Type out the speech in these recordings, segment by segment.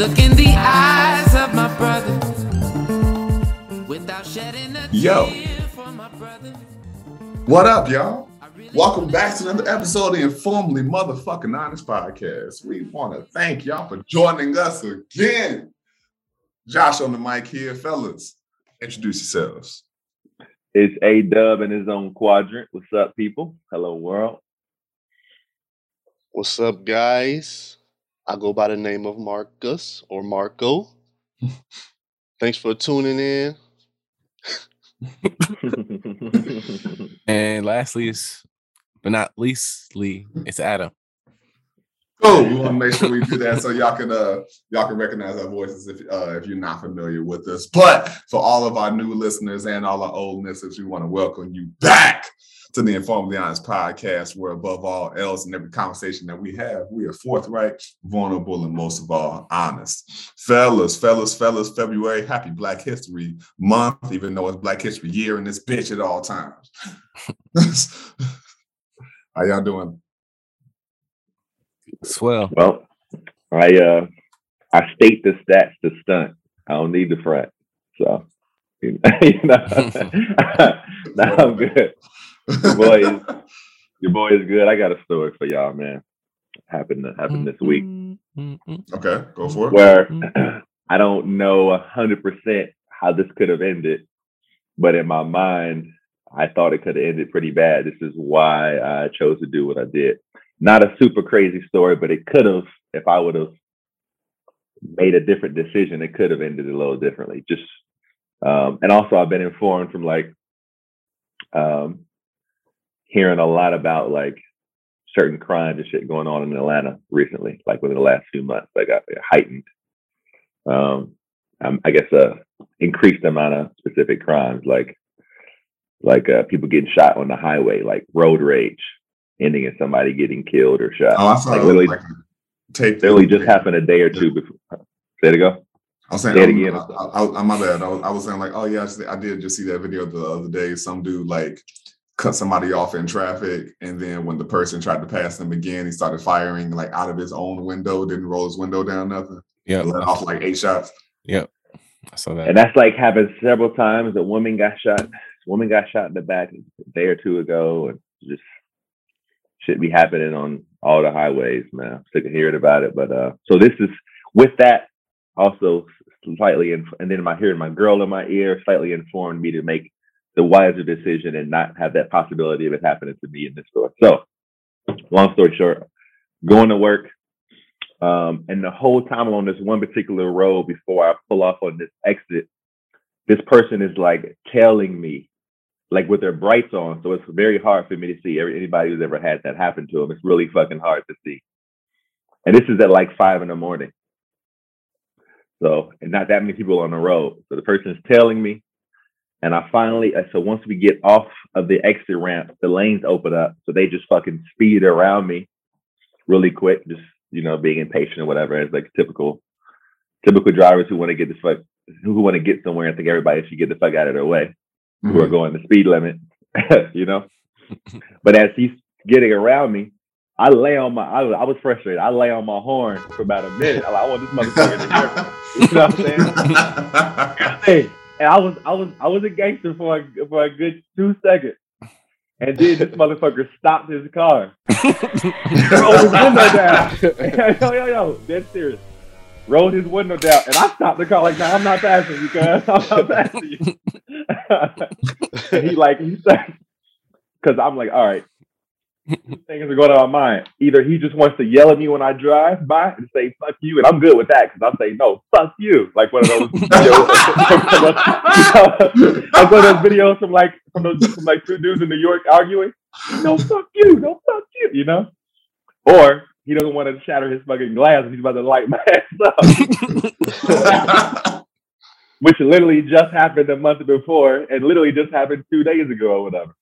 look in the eyes of my brother without shedding a Yo. for my brother. What up, y'all? Welcome back to another episode of the Informally Motherfucking Honest Podcast. We want to thank y'all for joining us again. Josh on the mic here, fellas. Introduce yourselves. It's A Dub in his own quadrant. What's up, people? Hello, world. What's up, guys? I go by the name of Marcus or Marco. Thanks for tuning in. And lastly, is but not leastly, it's Adam. Cool. We want to make sure we do that so y'all can uh y'all can recognize our voices if uh if you're not familiar with us. But for all of our new listeners and all our old listeners, we want to welcome you back to the Informally Honest podcast, where above all else, in every conversation that we have, we are forthright, vulnerable, and most of all, honest. Fellas, fellas, fellas, February, happy Black History Month, even though it's Black History Year in this bitch at all times. How y'all doing? Swell. well, I uh I state the stats to stunt. I don't need the front. So you know, now I'm good. Your boy is your boy is good. I got a story for y'all, man. Happened happened this week Okay, go for it. where I don't know a hundred percent how this could have ended, but in my mind, I thought it could have ended pretty bad. This is why I chose to do what I did. Not a super crazy story, but it could have, if I would have made a different decision, it could have ended a little differently. Just um, and also I've been informed from like um, hearing a lot about like certain crimes and shit going on in Atlanta recently, like within the last few months. Like got heightened, um, I guess, a increased amount of specific crimes, like like uh, people getting shot on the highway, like road rage, ending in somebody getting killed or shot. Oh, I saw like it, literally, like tape. literally just happened a day or two before. There to go. I was saying, Say um, again. I, I, I, my bad. I was, I was saying like, oh yeah, I, just- I did just see that video the other day. Some dude like cut somebody off in traffic, and then when the person tried to pass them again, he started firing like out of his own window. Didn't roll his window down, nothing. Yeah, Let off like eight shots. I saw that. And that's like happened several times. A woman got shot. Woman got shot in the back a day or two ago, and just should be happening on all the highways, man. I'm sick of hearing about it. But uh, so this is with that also slightly, inf- and then my hearing my girl in my ear slightly informed me to make the wiser decision and not have that possibility of it happening to me in this store. So, long story short, going to work. Um, and the whole time I'm on this one particular road before I pull off on this exit, this person is like telling me, like with their brights on. So it's very hard for me to see. Anybody who's ever had that happen to them, it's really fucking hard to see. And this is at like five in the morning. So, and not that many people on the road. So the person is tailing me. And I finally, uh, so once we get off of the exit ramp, the lanes open up. So they just fucking speed around me really quick, just, you know, being impatient or whatever. It's like typical, typical drivers who want to get the fuck, who want to get somewhere and think everybody should get the fuck out of their way, who are Mhm. going the speed limit, you know? But as he's getting around me, I lay on my, I was, I was frustrated. I lay on my horn for about a minute. I'm like, I want this motherfucker to hear me. You know what I'm saying? Hey, and I was I was I was a gangster for a for a good two seconds. And then this motherfucker stopped his car. rolled his window down. yo, yo, yo, dead serious. Rolled his window down, and I stopped the car like, "No, I'm not passing you, cuz I'm not passing you." and he like he said, because I'm like, all right, two things are going on my mind. Either he just wants to yell at me when I drive by and say "fuck you," and I'm good with that because I say no, "fuck you," like one of those videos, like one of those videos from like from those from like two dudes in New York arguing. No, fuck you, no, fuck you, you know. Or he doesn't want to shatter his fucking glass and he's about to light my ass up, which literally just happened a month before and literally just happened two days ago or whatever.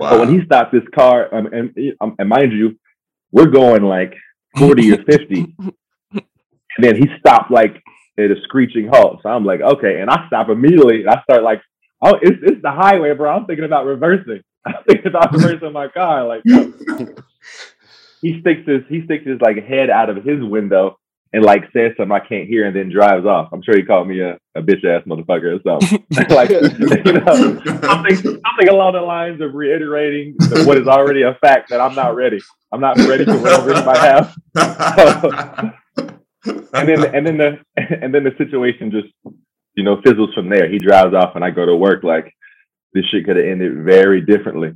Wow. But when he stopped his car, um, and, um, and mind you, we're going like 40 or 50. And then he stopped like at a screeching halt. So I'm like, okay. And I stop immediately. And I start like, oh, it's, it's the highway, bro. I'm thinking about reversing. I'm thinking about reversing my car. Like, he sticks his he sticks his like head out of his window and like says something I can't hear and then drives off. I'm sure he called me a, a bitch ass motherfucker or something. like you know, something something along the lines of reiterating what is already a fact that I'm not ready. I'm not ready for whatever he might have. And then and then the and then the situation just you know fizzles from there. He drives off and I go to work like this shit could have ended very differently.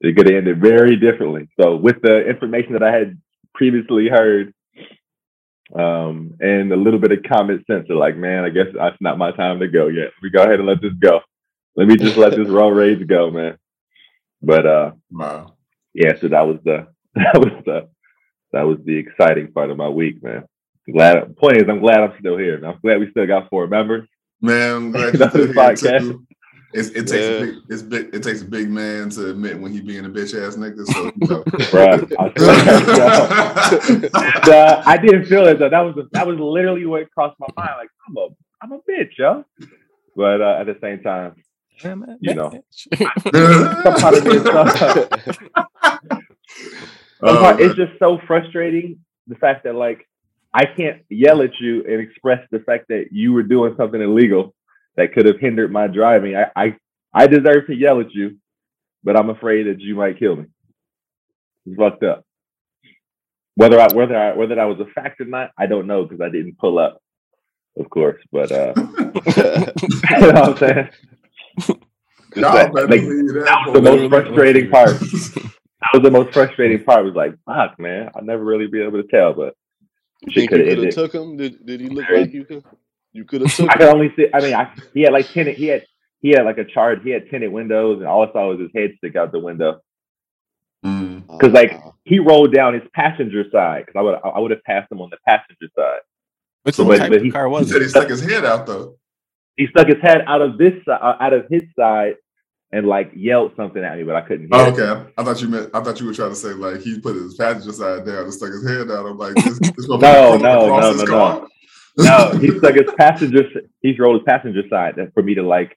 It could have ended very differently. So with the information that I had previously heard, um, and a little bit of common sense, of like, man, I guess that's not my time to go yet. We go ahead and let this go. Let me just let this raw rage go, man. But uh, wow. yeah, so that was the that was the that was the exciting part of my week, man. Glad point is I'm glad I'm still here. I'm glad we still got four members. Man, I'm glad you're was here podcast. too. It's, it takes Yeah. a big, it's big, it takes a big man to admit when he being a bitch ass nigga. So, you know. Bruh, I uh, I didn't feel it though. That was that was literally what crossed my mind. Like I'm a I'm a bitch, yo. But uh, at the same time, You know. some part of me is so, some Oh, it's just so frustrating the fact that like I can't yell at you and express the fact that you were doing something illegal that could have hindered my driving. I I, I deserve to yell at you, but I'm afraid that you might kill me. It's fucked up. Whether I whether I whether that was a fact or not, I don't know because I didn't pull up, of course. But uh, you know what I'm saying? Y'all That- like, that. that was the most frustrating part. That was the most frustrating part. Was like, fuck, man, I'll never really be able to tell, but You think you could have could have ended. took him? Did Did he look like you could? You could have took I could only see. I mean, I, he had like tinted. He had he had like a charge. He had tinted windows, and all I saw was his head stick out the window. Mm. 'Cause, like, Uh, He rolled down his passenger side because I would I would have passed him on the passenger side. Which So, what but- type but of he- car He was said he stuck his head out though. He stuck his head out of this si- uh, out of his side and like yelled something at me, but I couldn't hear. Oh, it. okay. I thought you meant. I thought you were trying to say like he put his passenger side down and stuck his head out. I'm like, this, this No, motherfucker no, across no, his no, car? No, he stuck his passenger. He's rolled his passenger side for me to like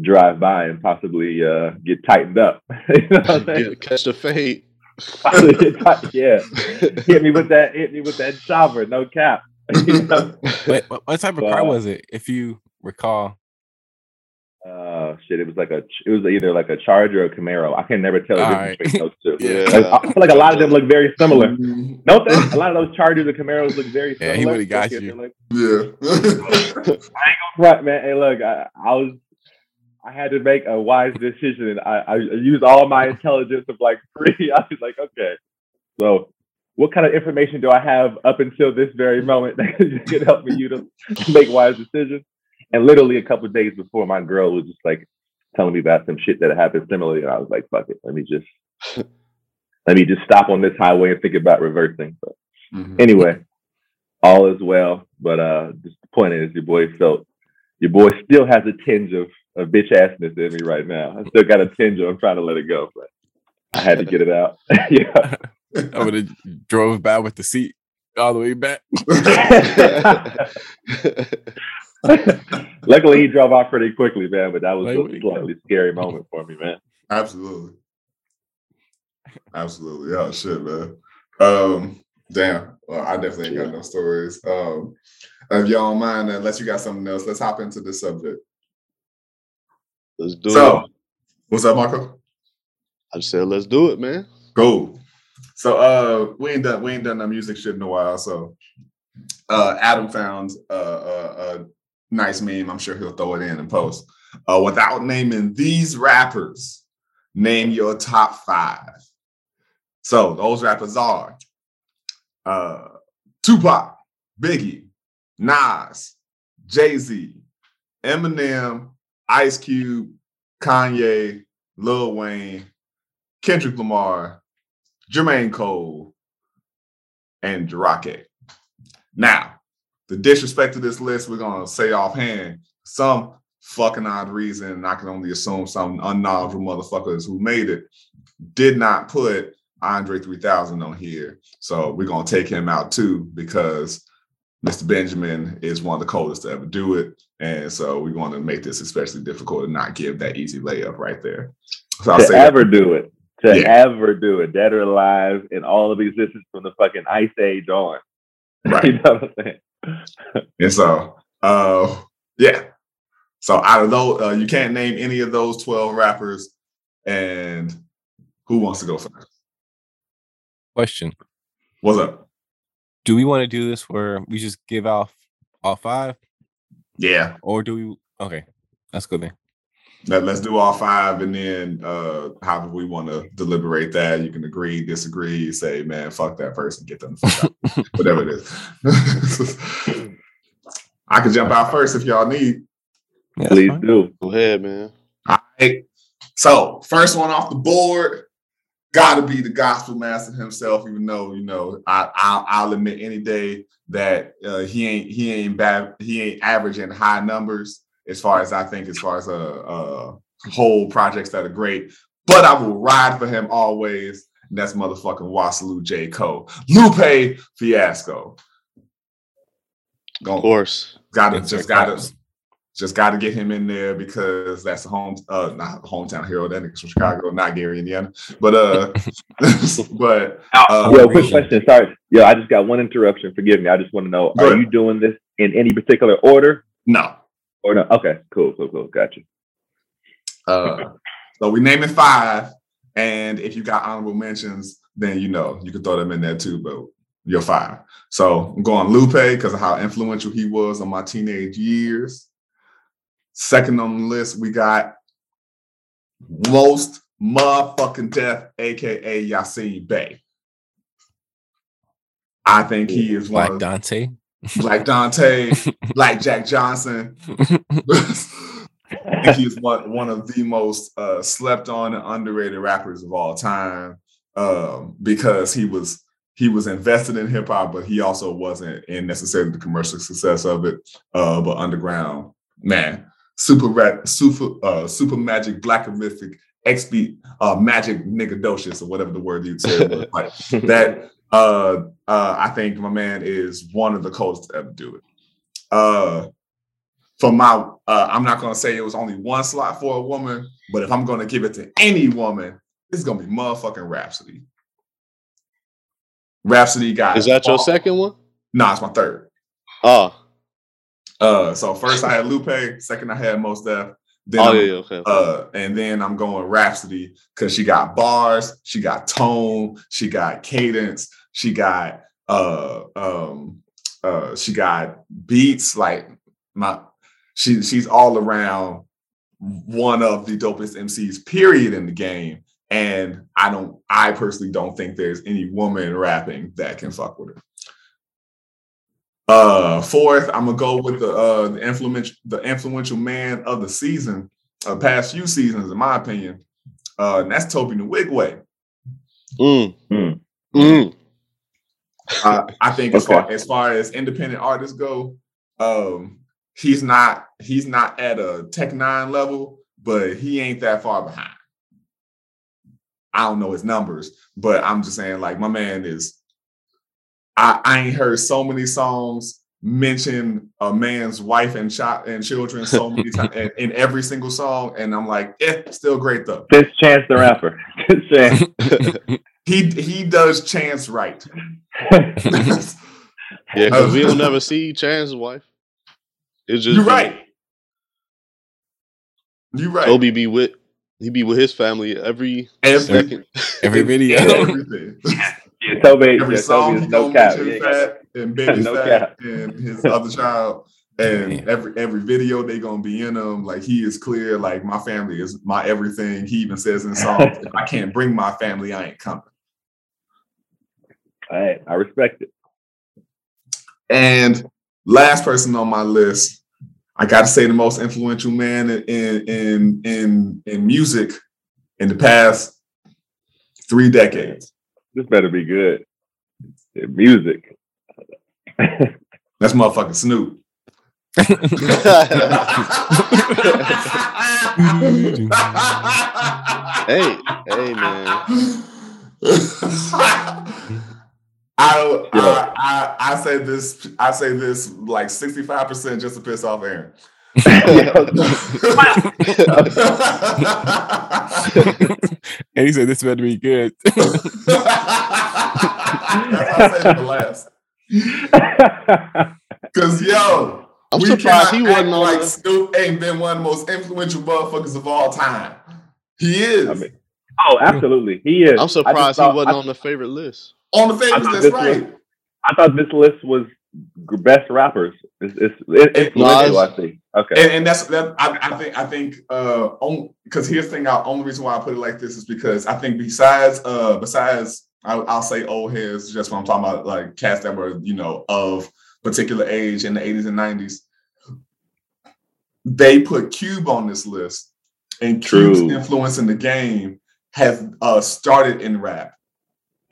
drive by and possibly uh, get tightened up. you know what I'm saying? get, catch the fade. Possibly get tight- yeah, hit me with that. Hit me with that chopper. No cap. You know? Wait, what, what type of car Uh, was it? If you recall, Uh, shit, it was like a. It was either like a Charger or a Camaro. I can never tell the difference right. between those two. Yeah. Like, I feel like a lot of them look very similar. Mm, Don't? A lot of those Chargers and Camaros look very similar. Yeah, he would've got Especially if you. like- Yeah. Right, man. Hey, look, I, I was, I had to make a wise decision, and I, I used all my intelligence of like three. I was like, okay, so what kind of information do I have up until this very moment that could help me you to make wise decisions? And literally a couple of days before, my girl was just like telling me about some shit that happened similarly, and I was like, fuck it, let me just, let me just stop on this highway and think about reversing. But Mhm. anyway, all is well. But uh just the point is your boy felt your boy still has a tinge of, of bitch assness in me right now. I still got a tinge of I'm trying to let it go, but I had to get it out. yeah. I would have drove back with the seat all the way back. Luckily he drove off pretty quickly, man, but that was Like, a what you slightly scary moment for me, man. Absolutely. Absolutely. Oh shit, man. Um, damn. Well, I definitely ain't got no stories. Um, if y'all don't mind, unless you got something else, let's hop into the subject. let's do So, it. So, what's up, Marco? I just said, let's do it, man. Cool. So uh we ain't done we ain't done that music shit in a while. So uh Adam found uh, a, a nice meme. I'm sure he'll throw it in and post. Uh without naming these rappers, name your top five. So those rappers are uh Tupac, Biggie, Nas, Jay-Z, Eminem, Ice Cube, Kanye, Lil Wayne, Kendrick Lamar, Jermaine Cole, and Drake. Now, the disrespect to this list, we're gonna say offhand, some fucking odd reason, and I can only assume some unknowledgeable motherfuckers who made it did not put Andre 3000 on here. So we're gonna take him out too because Mr. Benjamin is one of the coldest to ever do it. And so we're going to make this especially difficult and not give that easy layup right there. So I'll to say that- ever do it. To Yeah. ever do it, dead or alive, in all of existence from the fucking ice age on. Right. you know what I'm saying? And so, uh, yeah. So out of those, uh, you can't name any of those twelve rappers. And who wants to go first? Question: What's up? Do we want to do this where we just give off all five, Yeah, or do we? Okay, let's go then. Let, let's do all five, and then uh, however we want to deliberate that. You can agree, disagree, say, man, fuck that person, get them, the fuck out. whatever it is. I can jump out first if y'all need. Yeah, Please fine. do. Go ahead, man. All right. So first one off the board, got to be the gospel master himself. Even though you know, I, I'll, I'll admit any day that uh, he ain't he ain't bad. He ain't averaging high numbers as far as I think, as far as uh, uh whole projects that are great. But I will ride for him always. And that's motherfucking Wasalu Jaco. Lupe Fiasco. Of Go, course. gotta Insert just gotta claps. just got to get him in there because that's the home, uh, not hometown hero. That nigga's from Chicago, not Gary, Indiana. But uh, but uh, Yo, quick question. Sorry. Yo, I just got one interruption. Forgive me. I just want to know: Are you doing this in any particular order no. Or no? Okay, cool, cool, cool. Gotcha. Uh, so we naming five, and if you got honorable mentions, then you know you can throw them in there too. But you're five. So I'm going Lupe because of how influential he was on my teenage years. Second on the list, we got Mos motherfucking Def, aka Yasin Bey. I think he is one Black of Dante. Like Dante, like Jack Johnson. I think he's one, one of the most uh, slept on and underrated rappers of all time um, because he was he was invested in hip hop, but he also wasn't in necessarily the commercial success of it. Uh, but underground, man, super rap, super uh, super magic, black horrific, X beat, uh, magic niggadocious or whatever the word you said. was. like that. Uh, uh, I think my man is one of the coldest to ever do it. Uh, for my uh, I'm not gonna say it was only one slot for a woman, but if I'm gonna give it to any woman, it's gonna be motherfucking Rapsody. Rapsody got Is that your second one? No, it's my third. Oh. Uh, so first I had Lupe, second I had Mos Def, then Oh yeah, yeah, okay. uh, and then I'm going Rapsody because she got bars, she got tone, she got cadence, she got uh um uh she got beats like my she she's all around one of the dopest MCs period in the game. And I don't I personally don't think there's any woman rapping that can fuck with her. Uh fourth, I'm gonna go with the uh the influential the influential man of the season, uh, past few seasons, in my opinion. Uh, and that's Tobe Nwigwe. Mm. Mm. Mm. Uh, I think as far as far as independent artists go, um, he's not he's not at a Tech N9ne level, but he ain't that far behind. I don't know his numbers, but I'm just saying, like my man is. I, I ain't heard so many songs mention a man's wife and child and children so many times in, in every single song, and I'm like, eh, still great though. This Chance the Rapper. This Chance. He he does chance right. Yeah, because we don't never see Chance's wife. It's just You're right. You're right. Tobe be with he be with his family every Every, second. Every video. everything. yeah, Tobe, Every yeah, song Tobe he is no cap. mention Yeah, fat and baby No fat cap. and his other child. And Yeah. every every video they gonna be in them. Like he is clear. Like my family is my everything. He even says in songs, "If I can't bring my family, I ain't coming." Hey, I respect it. And last person on my list, I got to say the most influential man in in in in, in music in the past three decades. This better be good. Yeah, music. That's motherfucking Snoop. Hey, hey, man. I, I I I say this I say this like 65% just to piss off Aaron. and he said this better be good. That's how I say it for last. Cause yo, I'm we surprised he wasn't on like the. Snoop ain't been one of the most influential motherfuckers of all time. He is I mean, oh, absolutely, he is. I I'm just surprised he wasn't I, on the favorite list. On the favorites. That's right. I thought this list was best rappers. It's, it's, it's influential. I see. Okay. And, and that's that. I, I think. I think. Uh, because here's the thing. I, only reason why I put it like this is because I think besides, uh, besides, I, I'll say old heads. Just when I'm talking about like cats that were, you know, of particular age in the 80s and 90s, they put Cube on this list, and Cube's True. influence in the game has uh started in rap.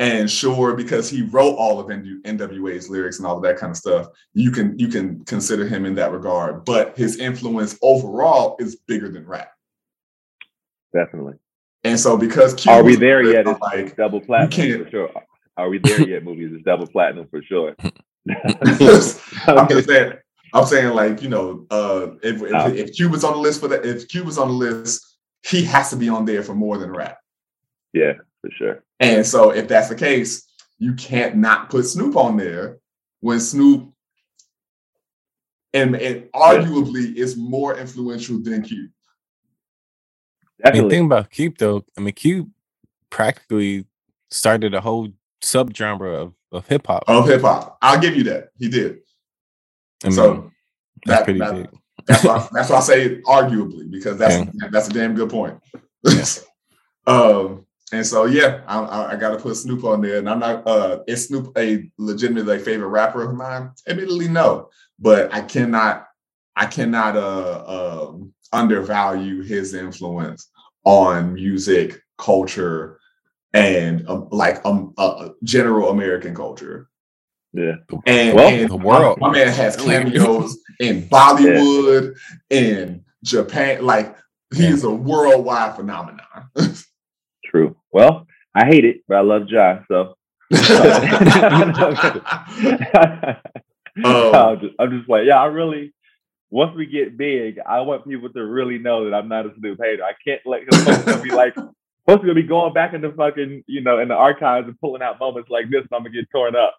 And sure, because he wrote all of N- NWA's lyrics and all of that kind of stuff, you can you can consider him in that regard. But his influence overall is bigger than rap. Definitely. And so because Cube Are we there yet? It's like double platinum can't- for sure. Are we there yet? Movies is double platinum for sure. I'm just saying, I'm saying like, you know, uh if if, Oh. if Cube was on the list for that, if Cube was on the list, he has to be on there for more than rap. yeah, for sure. And so if that's the case, you can't not put Snoop on there when Snoop and, and arguably is more influential than Cube. I mean, Definitely. think about Cube though. I mean, Cube practically started a whole subgenre of, of hip hop. Of hip hop. I'll give you that. He did. I mean, so that's that- pretty that- big. That's why that's why I say arguably, because that's that's a damn good point. um and so yeah, I, I, I gotta put Snoop on there. And I'm not uh is Snoop a legitimate like favorite rapper of mine? Admittedly, no. But I cannot I cannot uh um undervalue his influence on music, culture, and um, like um uh, general American culture. Yeah. And, Well, and the world. My, my man has cameos in Bollywood, in Japan. Like he's a worldwide phenomenon. True. Well, I hate it, but I love Ja. So Um, I'm, just, I'm just like, yeah, I really. Once we get big, I want people to really know that I'm not a Snoop hater. I can't let him folks be like, folks gonna be going back in the fucking, you know, in the archives and pulling out moments like this, and I'm gonna get torn up.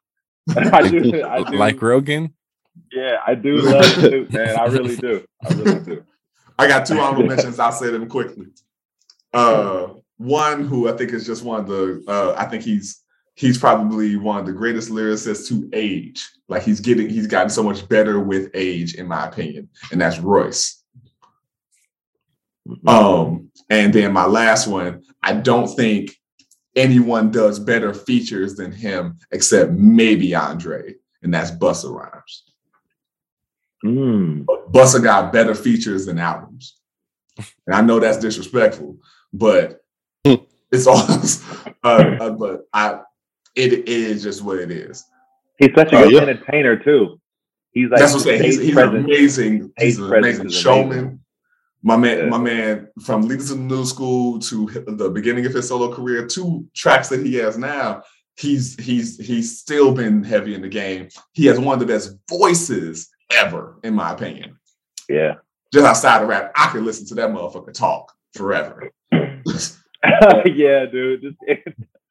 I do, I do, like Rogan. yeah, I do love Snoop, man. I really do. I really do. I got two honorable mentions. I'll say them quickly. Uh, one who I think is just one of the. Uh, I think he's he's probably one of the greatest lyricists to age. Like he's getting he's gotten so much better with age, in my opinion, and that's Royce. Um, and then my last one, I don't think anyone does better features than him, except maybe Andre, and that's Busta Rhymes. Mm. Busta got better features than albums. And I know that's disrespectful, but. It's all uh, uh, but I it is just what it is. He's such a Oh, good yeah. entertainer too. He's like That's what I'm saying. He's, amazing, he's an amazing showman. amazing. My man, Yeah. my man, from Leaders in the New School to the beginning of his solo career, two tracks that he has now, he's he's he's still been heavy in the game. He has one of the best voices ever, in my opinion. Yeah. Just outside of rap, I could listen to that motherfucker talk forever. yeah, dude. Just,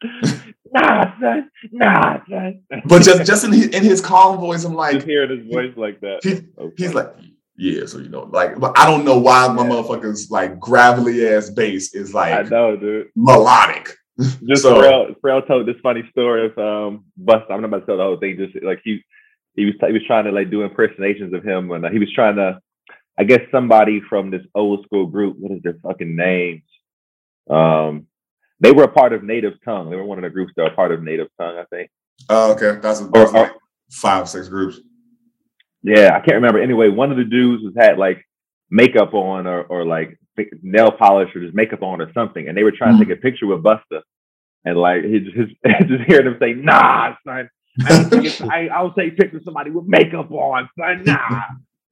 nah, son. Nah, son. but just just in his, in his calm voice, I'm like, just hearing his voice like that. he, Oh, he's like, yeah. So you know, like, but I don't know why my motherfucker's like gravelly ass bass is like I know, dude. melodic. Just So- Pharrell, Pharrell told this funny story of um Busta. I'm not about to tell the whole thing. Just like he he was he was trying to like do impersonations of him, and uh, he was trying to, I guess somebody from this old school group. What is their fucking names? Um, they were a part of Native Tongue. They were one of the groups that were part of Native Tongue, I think. Oh, okay, that's, that's like five, six groups. Yeah, I can't remember. Anyway, one of the dudes was had like makeup on or, or like nail polish or just makeup on or something, and they were trying to take a picture with Busta, and like he just his, just hearing him say, "Nah, son, I, don't think it's- I I'll take pictures of somebody with makeup on, son, nah."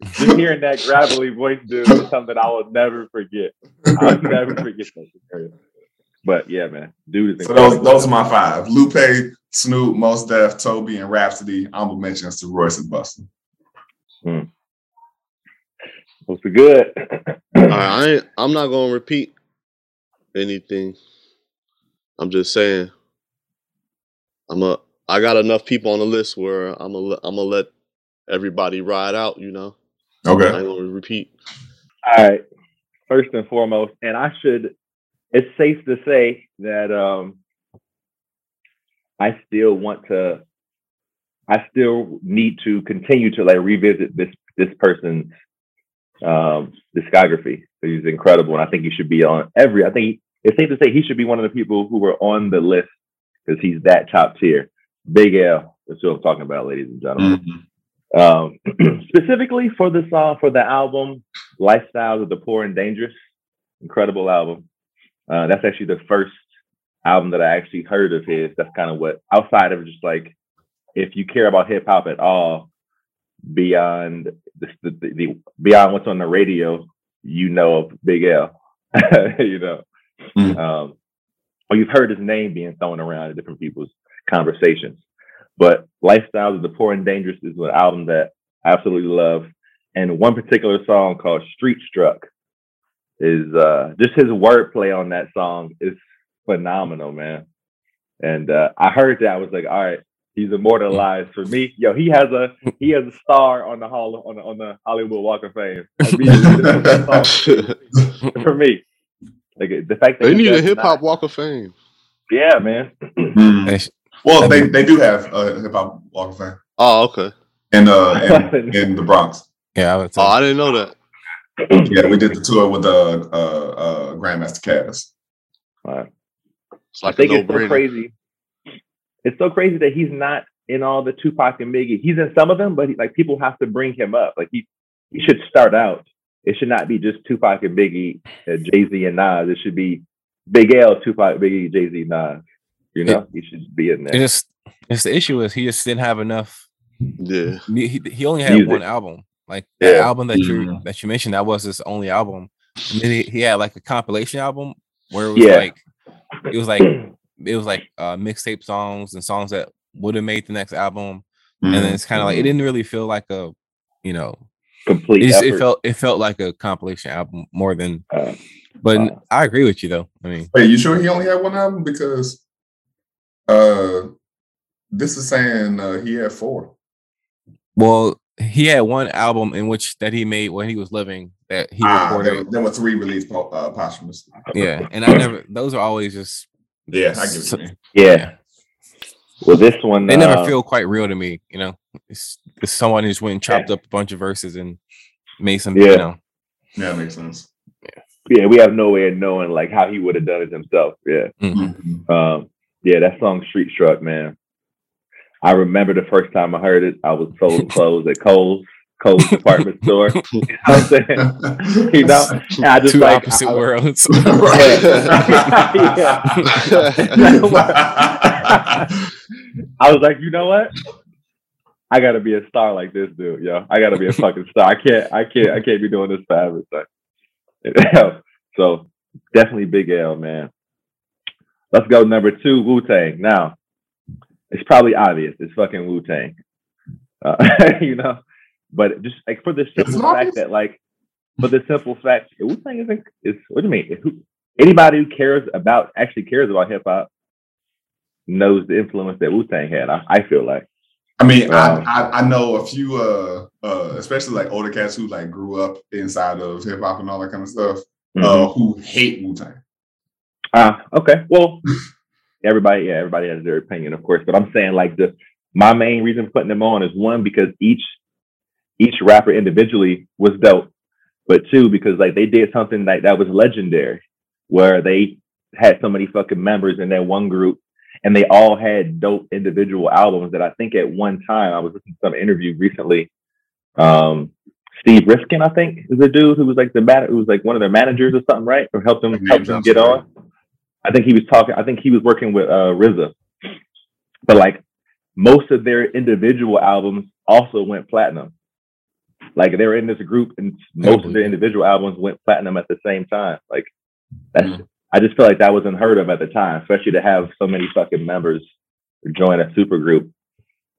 Just hearing that gravelly voice, dude, is something I will never forget. I'll never forget that. experience. But yeah, man, dude is So those those are my five: Lupe, Snoop, Mos Def, Tobe, and Rapsody. Honorable mentions to Royce and Busta. Hmm. Those are good. All right, I ain't, I'm not gonna repeat anything. I'm just saying. I'm a I got enough people on the list where I'm gonna I'm gonna let everybody ride out. You know, I Okay. ain't gonna repeat. All right. First and foremost, and I should. It's safe to say that um, I still want to. I still need to continue to like revisit this this person's um, discography. He's incredible, and I think he should be on every. I think it's safe to say he should be one of the people who were on the list because he's that top tier. Big L. That's what I'm talking about, ladies and gentlemen. Mhm. Um, specifically for the song for the album "Lifestyles of the Poor and Dangerous," incredible album. Uh, that's actually the first album that I actually heard of his. That's kind of what outside of just like if you care about hip hop at all, beyond the, the, the beyond what's on the radio, you know of Big L. you know, Mm. um, or you've heard his name being thrown around in different people's conversations. But Lifestyles of the Poor and Dangerous is an album that I absolutely love. And one particular song called Street Struck is uh, just his wordplay on that song is phenomenal, man. And uh, I heard that I was like, all right, he's immortalized for me. Yo, he has a he has a star on the hall on the, on the Hollywood Walk of Fame for me. Like the fact that They he need a hip hop Walk of Fame. Yeah, man. They sh- Well, they, they do have a hip hop walk of fame Oh, okay. in uh in, in the Bronx. yeah, I would Oh. I didn't know that. Yeah, we did the tour with uh uh, uh Grandmaster Caz. Alright. It's like a think it's so brainer. crazy. It's so crazy that he's not in all the Tupac and Biggie. He's in some of them, but he, like people have to bring him up. Like he, he should start out. It should not be just Tupac and Biggie, uh, Jay Z and Nas. It should be Big L, Tupac, Biggie, Jay Z, Nas. You know, he should be in It there. just it's the issue is he just didn't have enough. Yeah. He, he only had Music. one album. Like that Yeah. album that you Mhm. that you mentioned, that was his only album. And then he, he had like a compilation album where it was Yeah. like it was like it was like uh mixtape songs and songs that would have made the next album. And then it's kind of like it didn't really feel like a you know Complete it, just, it felt it felt like a compilation album more than Uh, but Wow. I agree with you though. I mean Wait, you sure he only had one album? Because uh this is saying uh, he had four. well he had one album in which that he made when he was living that he Ah, recorded. there, there were three released po- uh, posthumously. yeah. And I never those are always just Yeah, I get So- what you mean. yeah. Well, this one they never uh, feel quite real to me, you know. It's, it's someone who just went and chopped up a bunch of verses and made some, Yeah. you know. Yeah, that makes sense. Yeah, we have no way of knowing like how he would have done it himself. Yeah. mhm. Mhm. Um, yeah, that song Street Struck, man. I remember the first time I heard it, I was sold clothes at Kohl's, Kohl's department store. You know what I'm saying? You know? And I just Two like opposite I, worlds. I was like, you know what? I gotta be a star like this dude, yo. I gotta be a fucking star. I can't, I can't, I can't be doing this for everything. so definitely Big L, man. Let's go number two, Wu Tang. Now, it's probably obvious. It's fucking Wu Tang. Uh, you know, but just like for the simple obvious? fact that, like, for the simple fact, Wu Tang isn't. Is what do you mean? Who, anybody who cares about actually cares about hip hop knows the influence that Wu Tang had. I, I feel like. I mean, Um, I, I I know a few, uh, uh, especially like older cats who like grew up inside of hip hop and all that kind of stuff, Mhm. uh, who hate Wu Tang. Ah, okay. Well, everybody, yeah, everybody has their opinion, of course. But I'm saying like the my main reason for putting them on is one because each each rapper individually was dope, but two because like they did something like that was legendary, where they had so many fucking members in that one group, and they all had dope individual albums that I think at one time I was listening to some interview recently. Um, Steve Rifkind, I think, is the dude who was like the man, who was like one of their managers or something, right? Or helped them helped them get on. I think he was talking. I think he was working with uh, RZA, but like most of their individual albums also went platinum. Like they were in this group, and most of their individual albums went platinum at the same time. Like that's. Mhm. I just feel like that was unheard of at the time, especially to have so many fucking members join a super group.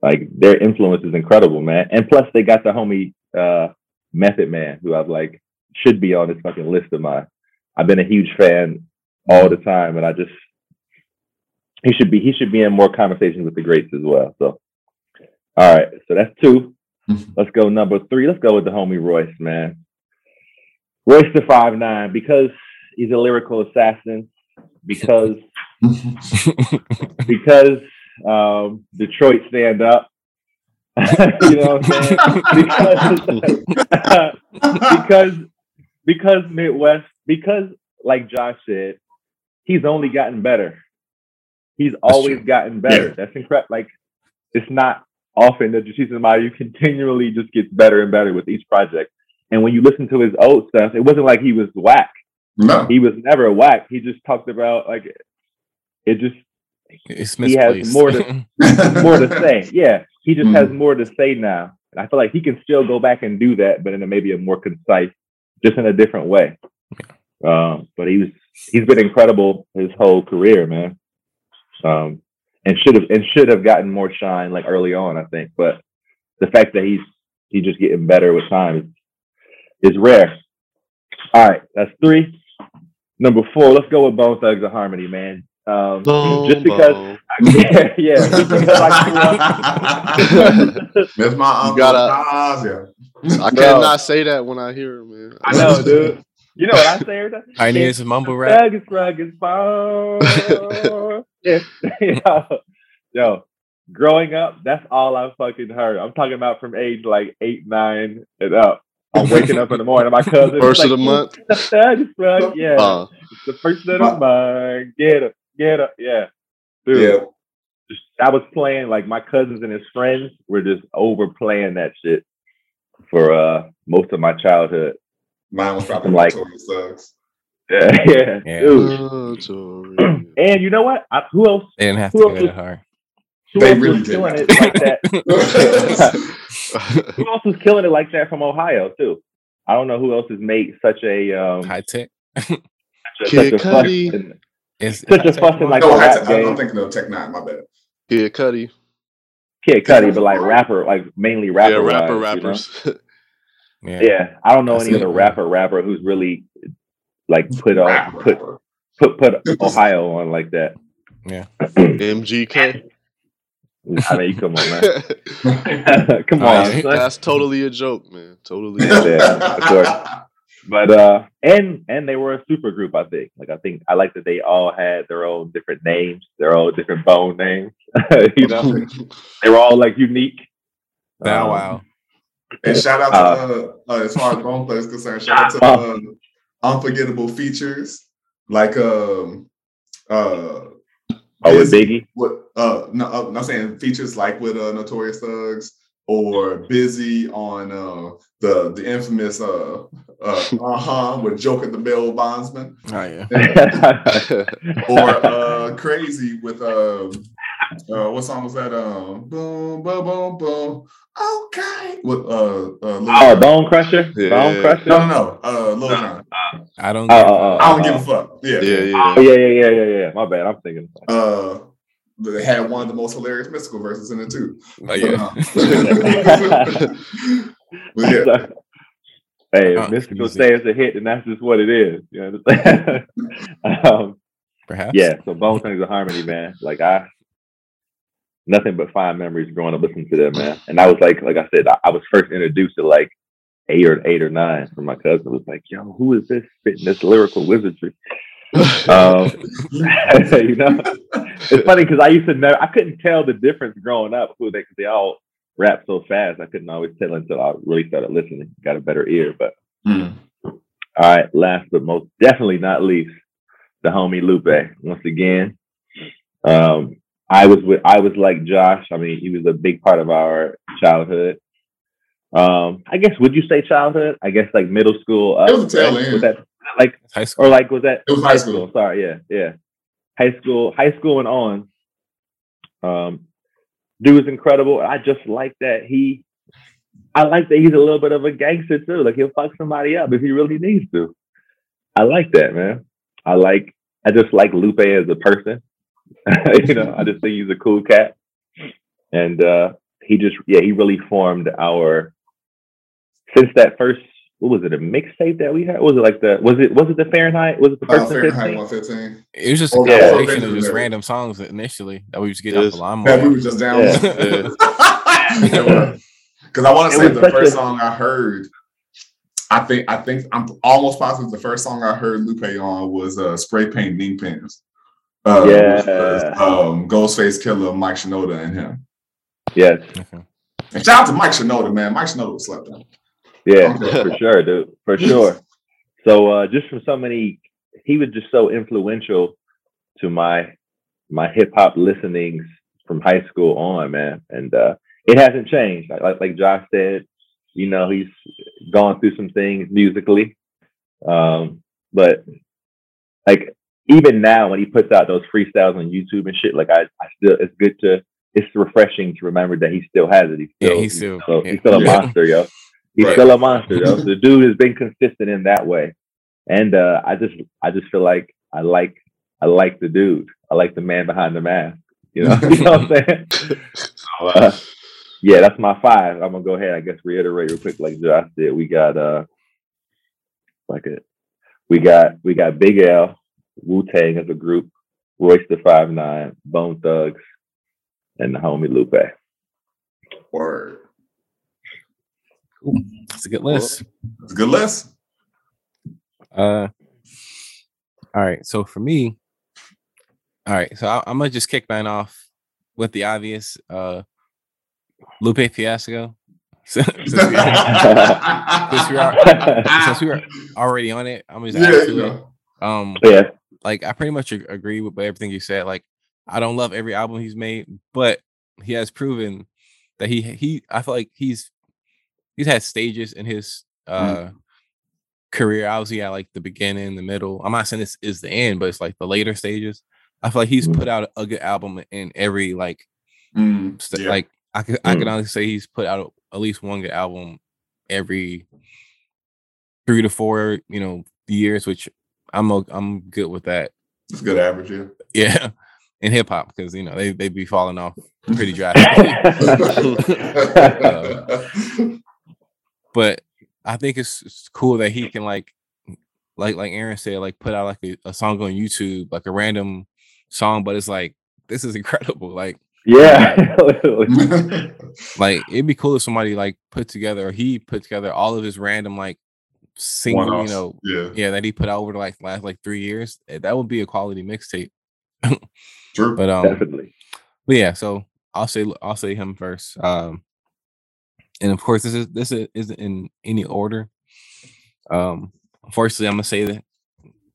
Like their influence is incredible, man. And plus, they got the homie uh, Method Man, who I've like should be on this fucking list of mine. I've been a huge fan all the time, and I just he should be he should be in more conversations with the greats as well. So, all right, so that's two. Let's go number three. Let's go with the homie Royce, man. Royce the five nine because he's a lyrical assassin. Because because um, Detroit stand up. you know what I'm saying? Because because because Midwest because like Josh said, he's only gotten better. He's always true. gotten better. Yeah. That's incredible. Like it's not often that somebody who continually just gets better and better with each project. And when you listen to his old stuff, it wasn't like he was whack. No. He was never whack. He just talked about like it just It's He has more to- more to say. Yeah, he just Mm. has more to say now. And I feel like he can still go back and do that, but in a maybe a more concise, just in a different way. Um, but he was he's been incredible his whole career, man. Um, and should have and should have gotten more shine like early on, I think. But the fact that he's he's just getting better with time is, is rare. All right, that's three. Number four, let's go with Bone Thugs of Harmony, man. Um, Boom, just because boom. yeah, yeah. Just because I grew up- That's my uncle. gotta- yeah. I cannot say that when I hear him, man. I know, dude. You know what I say every time? Pioneers of mumble rap. Thuggish Ruggish bone. yeah. yo, yo, growing up, that's all I fucking heard. I'm talking about from age like eight, nine, and up. I'm waking up in the morning. My cousin First is of the month. "The thug rug, yeah. Uh, It's the first of the month. Get up, get up, yeah. Dude, Yeah. I was playing like my cousins and his friends were just overplaying that shit for uh most of my childhood. Mine was probably Like- Notorious Thugs. Yeah, yeah, Yeah. dude. And you know what? I, who else? They didn't have Who go else that was- hard. Who They else really was killing it like that? Who else was killing it like that from Ohio too? I don't know who else has made such a um High tech. such Kid a fuss Cudi. It's Such a High fuss in, like, no, the I, rap had to- I'm game. thinking of Tech N9ne. My bad. yeah, Cudi. Kid Cudi, but like rapper, like mainly rapper. yeah, rapper, wise, you know? rappers. yeah. Yeah, I don't know That's any it, other man. rapper rapper who's really like put on put put put Ohio on like that. Yeah. MGK. I mean, come on, man. come on, yeah. son. That's totally a joke, man. Totally. Yeah, of course. but uh and and they were a super group i think like i think i like that they all had their own different names their own different bone names you know they were all like unique Bow Um, wow. And shout out to Uh, uh, uh, as far as Bone Thugs is concerned, shout out to uh, unforgettable features. Like um uh oh with Biz- biggie? what uh no uh, I'm saying features like with uh Notorious Thugs or Busy on uh the the infamous uh uh uh-huh with Joker the Bell Bondsman. Oh yeah. or uh Krayzie with um uh what song was that um boom boom boom boom okay with uh uh Lil oh Jon. bone crusher Yeah. bone crusher no no no uh Lil Jon. I don't. Oh, give a oh, oh, fuck. I don't give a fuck yeah yeah, yeah. oh yeah yeah yeah yeah yeah my bad i'm thinking uh they had one of the most hilarious Mystikal verses in it too Oh, yeah. But yeah hey Uh, mystical music. say it's a hit then that's just what it is you understand um Perhaps. yeah, so Bone Thugs of Harmony, man. Like I, nothing but fine memories growing up listening to them, man. And I was like, like I said, I, I was first introduced to like eight or eight or nine from my cousin. Was like, yo, who is this spitting this lyrical wizardry? Um, you know, it's funny because I used to know I couldn't tell the difference growing up who they they all rap so fast. I couldn't always tell until I really started listening, got a better ear. But Mm. all right, last but most definitely not least, the homie Lupe. Once again, um, I was with I was like Josh. I mean, he was a big part of our childhood. Um, I guess would you say childhood? I guess like middle school. Up, It was the tail right? end. Was that like High school. or like was that It was high school. Sorry, yeah, yeah. High school, high school and on. Um, dude is incredible. I just like that he. I like that he's a little bit of a gangster too. Like he'll fuck somebody up if he really needs to. I like that, man. I like. I just like Lupe as a person. you know, I just think he's a cool cat, and uh, he just yeah he really formed our since that first what was it a mixtape that we had? Was it like the was it was it the Fahrenheit? Was it the first Fahrenheit 15? 115. It was just a yeah. compilation of just random songs initially that we was getting Yes. off the That we line. was just down. Yeah. Because I want to say the first a- song I heard, I think I think I'm almost positive the first song I heard Lupe on was uh, "Spray Paint Ning Pens." Uh, Yeah. was, um, Ghostface Killah, Mike Shinoda, and him. Yes. Okay. And shout out to Mike Shinoda, man. Mike Shinoda was slept on. Yeah, Okay. for sure, dude. For sure. So uh just from so many he was just so influential to my my hip hop listenings from high school on, man. And uh it hasn't changed. Like like, like Josh said, you know, he's gone through some things musically. Um, but like even now when he puts out those freestyles on YouTube and shit, like I, I still it's good to it's refreshing to remember that he still has it. He's Yeah, still he's still- so yeah. he's still a monster, yo. He's Right. still a monster, yo. The dude has been consistent in that way. And uh I just I just feel like I like I like the dude. I like the man behind the mask. You know, you know what I'm saying? So, uh, yeah, that's my five. I'm gonna go ahead, I guess, reiterate real quick, like Josh did. We got uh like it. We got we got Big L, Wu Tang as a group, Royce the Five Nine, Bone Thugs, and the homie Lupe. Word. It's a good list. It's a good list. Uh, all right. So for me, all right. So I, I'm gonna just kick mine off with the obvious. Uh, Lupe Fiasco. since, we, since, we are, since we were already on it, I'm just yeah, add you to it. Um, yeah, like I pretty much agree with everything you said. Like I don't love every album he's made, but he has proven that he he I feel like he's he's had stages in his uh career. Obviously at like the beginning, the middle. I'm not saying this is the end, but it's like the later stages. I feel like he's Mhm. put out a good album in every like Mm, st- yeah. like I could I can Mm. honestly say he's put out at least one good album every three to four, you know, years, which I'm o- I'm good with that. it's good average, yeah. Yeah, in hip hop because you know they they be falling off pretty drastically. Uh, but I think it's, it's cool that he can like like like Aaron said, like put out like a, a song on YouTube, like a random song, but it's like this is incredible. Like yeah. like it'd be cool if somebody like put together or he put together all of his random like single, you One-offs. know, yeah, yeah, that he put out over the like last like three years. eh, That would be a quality mixtape. true. But um Definitely. But yeah, so I'll say I'll say him first. Um, and of course, this is this is, isn't in any order. Um, unfortunately, I'm gonna say that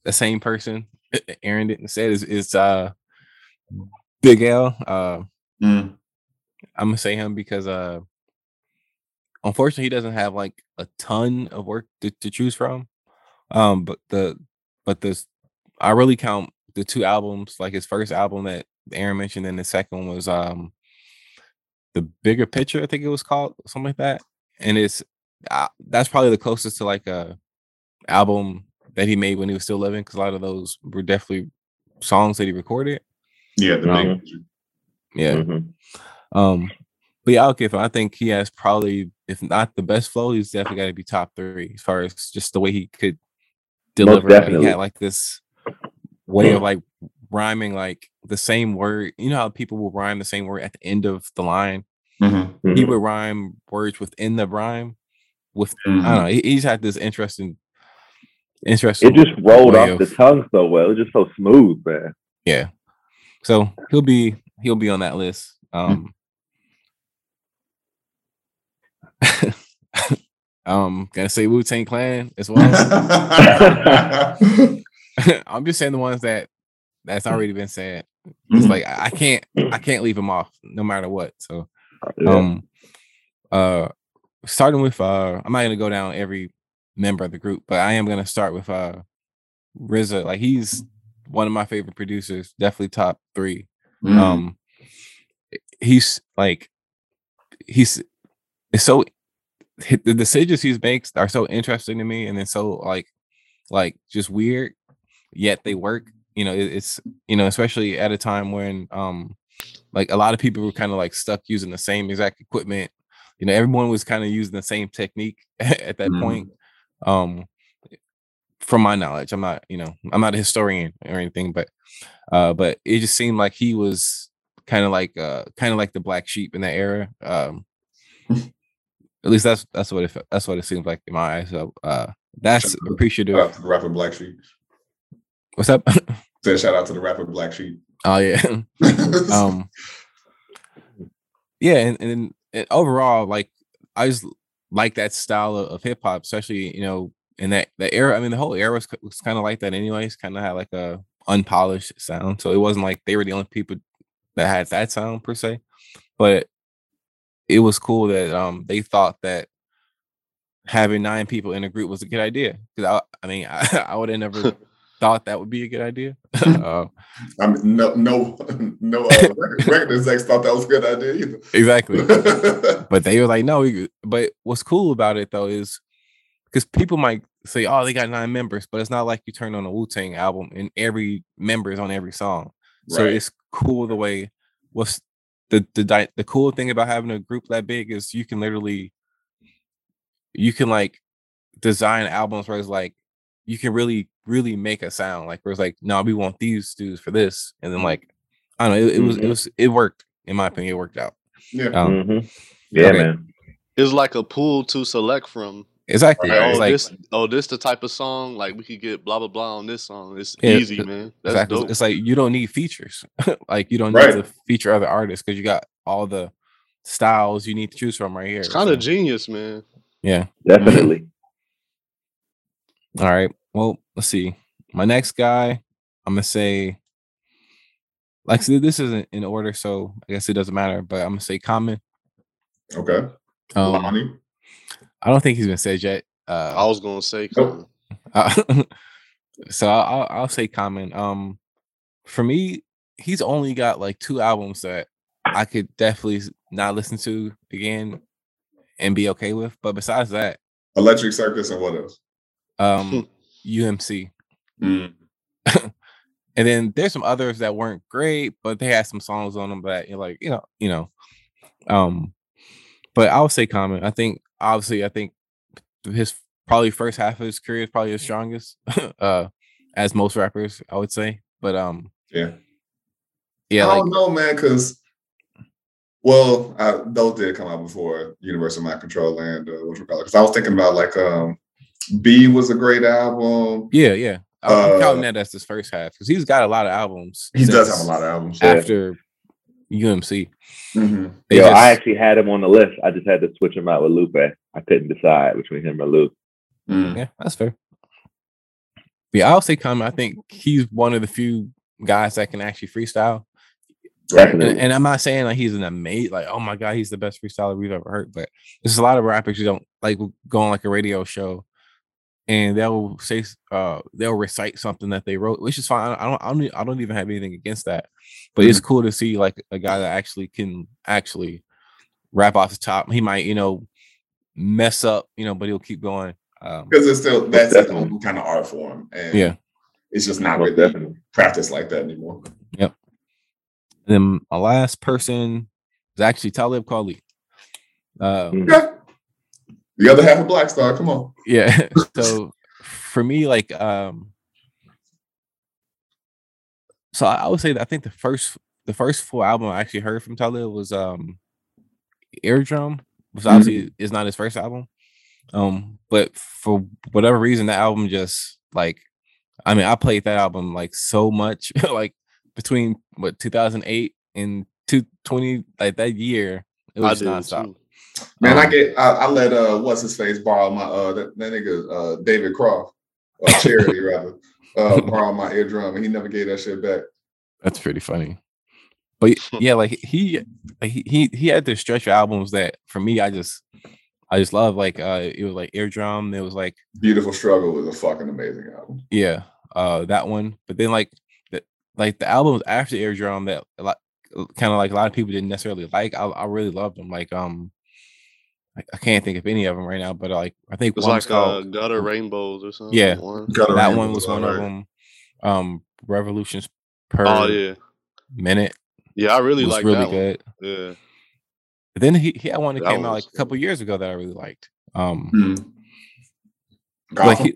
the same person Aaron didn't say is is uh Big L. Uh, Mm, I'm gonna say him because uh, unfortunately, he doesn't have like a ton of work to, to choose from. Um, but the but this I really count the two albums, like his first album that Aaron mentioned, and the second one was um the bigger picture, I think it was called something like that. And it's uh, that's probably the closest to like a album that he made when he was still living, because a lot of those were definitely songs that he recorded. yeah, the Mhm. big Yeah. Mhm. Um, but yeah, I'll. I think he has probably, if not the best flow, he's definitely got to be top three as far as just the way he could deliver. He had like this way of like rhyming like the same word. You know how people will rhyme the same word at the end of the line. Mhm, He Mhm. would rhyme words within the rhyme. With I mhm. don't know, he, he's had this interesting, interesting. It just rolled off the tongue so well. It was just so smooth, man. Yeah. So he'll be he'll be on that list. Um um gonna say Wu Tang Clan as well. I'm just saying the ones that that's already been said. It's Mhm. like I I can't I can't leave them off no matter what. So um uh starting with uh I'm not gonna go down every member of the group, but I am gonna start with uh RZA. Like he's one of my favorite producers, definitely top three. Mhm. Um he's like he's it's so the decisions he makes are so interesting to me and then so like like just weird yet they work you know it's you know especially at a time when um like a lot of people were kind of like stuck using the same exact equipment you know everyone was kind of using the same technique at that Mhm. point Um, from my knowledge, I'm not, you know, I'm not a historian or anything, but uh, but it just seemed like he was kind of like uh kind of like the black sheep in that era. Um, at least that's that's what it that's what it seems like in my eyes. So uh, that's appreciative. Shout out to the rapper Black Sheep. What's up? Said shout out to the rapper Black Sheep. oh yeah. um yeah and, and and overall like i just like that style of, of hip-hop especially you know in that the era i mean the whole era was, was kind of like that anyways kind of had like a unpolished sound so it wasn't like they were the only people that had that sound per se but it was cool that um they thought that having nine people in a group was a good idea because I, I mean I, I would have never thought that would be a good idea uh, I mean, no, no, no. Uh, record, record execs thought that was a good idea exactly but they were like, no. we- But what's cool about it though is because people might say, oh, they got nine members, but it's not like you turn on a Wu Tang album and every member is on every song. So it's cool the way. What's the the di- the cool thing about having a group that big is you can literally, you can like design albums where it's like you can really really make a sound like where it's like no we want these dudes for this and then like I don't know it, it was it Mhm. was it worked in my opinion it worked out yeah. um, Mhm. Yeah, okay. man. It's like a pool to select from. Exactly Right. Like, it's oh, like this, oh, this the type of song. Like we could get blah blah blah on this song. It's Yeah, easy, it- man. That's Exactly. dope. It's like you don't need features. like you don't Right. need to feature other artists because you got all the styles you need to choose from right here. It's kind of so, genius, man. yeah. Definitely. All right. Well, let's see. My next guy, I'm gonna say, like I said, this isn't in order, so I guess it doesn't matter. But I'm gonna say Common. Okay. Um, Lonnie. I don't think he's been said yet. I Uh, was gonna say, Nope. Common. so I'll, I'll I'll say Common. Um, for me, he's only got like two albums that I could definitely not listen to again and be okay with. But besides that, Electric Circus and what else? um, UMC. Mm. And then there's some others that weren't great, but they had some songs on them that you're like, you know, you know. Um, but I'll say Common. I think obviously I think his probably first half of his career is probably his strongest, uh, as most rappers, I would say. But um, Yeah. yeah, I like don't know, man, because well, uh, those did come out before Universe of Mind Control and uh, what you call it. Because I was thinking about like um, Be was a great album. yeah, yeah. I'm, Uh, counting that as his first half because he's got a lot of albums. He does have a lot of albums. After UMC. Mhm. Yo, just- I actually had him on the list. I just had to switch him out with Lupe. I couldn't decide between him or Lupe. Mm. Yeah, that's fair. Yeah, I'll say Common. I think he's one of the few guys that can actually freestyle. Right. And, and I'm not saying like he's an amazing, like, oh my god, he's the best freestyler we've ever heard. But there's a lot of rappers who don't like go on like a radio show and they'll say uh they'll recite something that they wrote, which is fine. I don't I don't I don't even have anything against that. But it's cool to see like a guy that actually can actually rap off the top. He might, you know, mess up, you know, but he'll keep going. Um Because it's still that's his kind of art form, and yeah. it's just not Most really definitely. practiced like that anymore. Yep. and Then my last person is actually Talib Kweli. Uh, Mm. Okay. The other half of Black Star, come on. yeah. so for me, like, um, so I, would say that I think the first the first full album I actually heard from Talib was um Eardrum, which obviously is not his first album. Um, but for whatever reason, that album just like I mean, I played that album like so much, like between what 2008 and 220, like that year, it was nonstop. too. Man, I Um, get I, I let uh what's his face borrow my uh that, that nigga uh David Croft, uh, charity rather, uh borrow my eardrum and he never gave that shit back. That's pretty funny. But yeah, like he he he he had the stretch of albums that for me I just I just love like uh it was like eardrum, it was like Beautiful Struggle was a fucking amazing album. yeah, uh that one. But then like the like the albums after eardrum that a lot kind of like a lot of people didn't necessarily like, I I really loved them. Like um I, I can't think of any of them right now, but like I think It was one like was uh, called gutter rainbows or something. Yeah. One. Gutter that Rainbow one was one of them. Um Revolutions per Oh yeah, minute yeah. I really like really that good. one. Yeah, But then he, he had one that That came out was like a couple years ago that I really liked. Um, Mm. Like Gotham, he,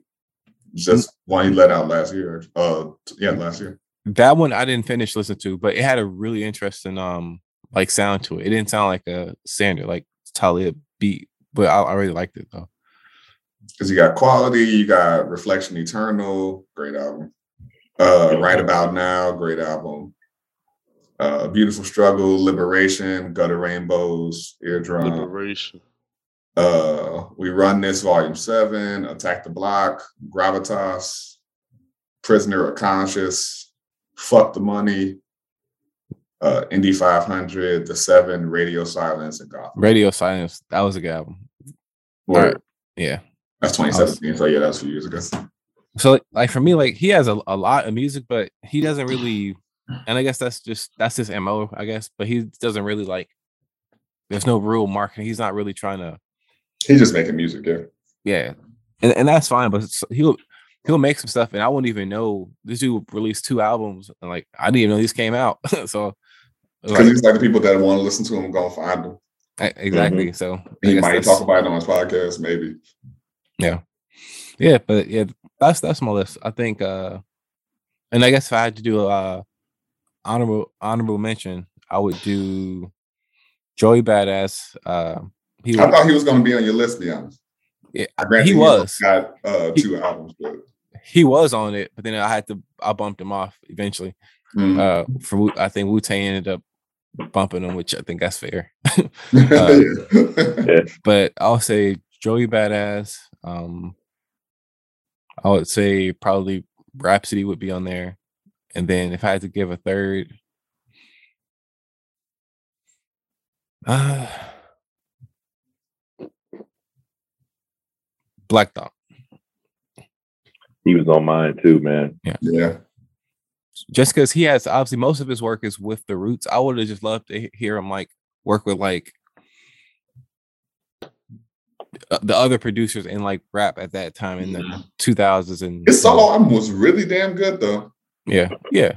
just one he let out last year. Uh, yeah, last year. that one I didn't finish listening to, but it had a really interesting um like sound to it. It didn't sound like a standard like Talib beat, but I, I really liked it though. Because you got quality, you got Reflection Eternal, great album. Uh, right About Now, great album. Uh, Beautiful Struggle, Liberation, Gutter Rainbows, Eardrum. Liberation. Uh, we run this volume seven, attack the block, gravitas, prisoner of conscious, fuck the money, uh, Indie 500, the seven, radio silence, and Gotham. Radio Silence, that was a good album. Word. Yeah. That's 2017. So yeah, that's a few years ago. So like, like for me, like he has a, a lot of music, but he doesn't really and I guess that's just that's his MO, I guess, but he doesn't really like there's no real marketing. He's not really trying to He's just making music, yeah. yeah. And and that's fine, but he'll he'll make some stuff and I wouldn't even know this dude released two albums and like I didn't even know these came out. so Because like, he's like the people that want to listen to him gonna find him. exactly. So He might that's- talk about it on his podcast, maybe. Yeah, Yeah, but yeah, that's that's my list. I think uh and I guess if I had to do a uh, honorable honorable mention, I would do Joey Badass. Uh he I was, thought he was gonna be on your list, to be honest. yeah, granted he was got uh He- two albums, but he was on it, but then I had to I bumped him off eventually. Mm. Uh for I think Wu Tang ended up bumping him, which I think that's fair. Yeah. but I'll say Joey Badass. Um, I would say probably Rapsody would be on there, and then if I had to give a third, uh, Black Thought. He was on mine too, man. yeah. Just because he has obviously most of his work is with the Roots, I would have just loved to hear him like work with like uh, the other producers in like rap at that time in the two thousands and His solo album was really damn good though. Yeah, yeah,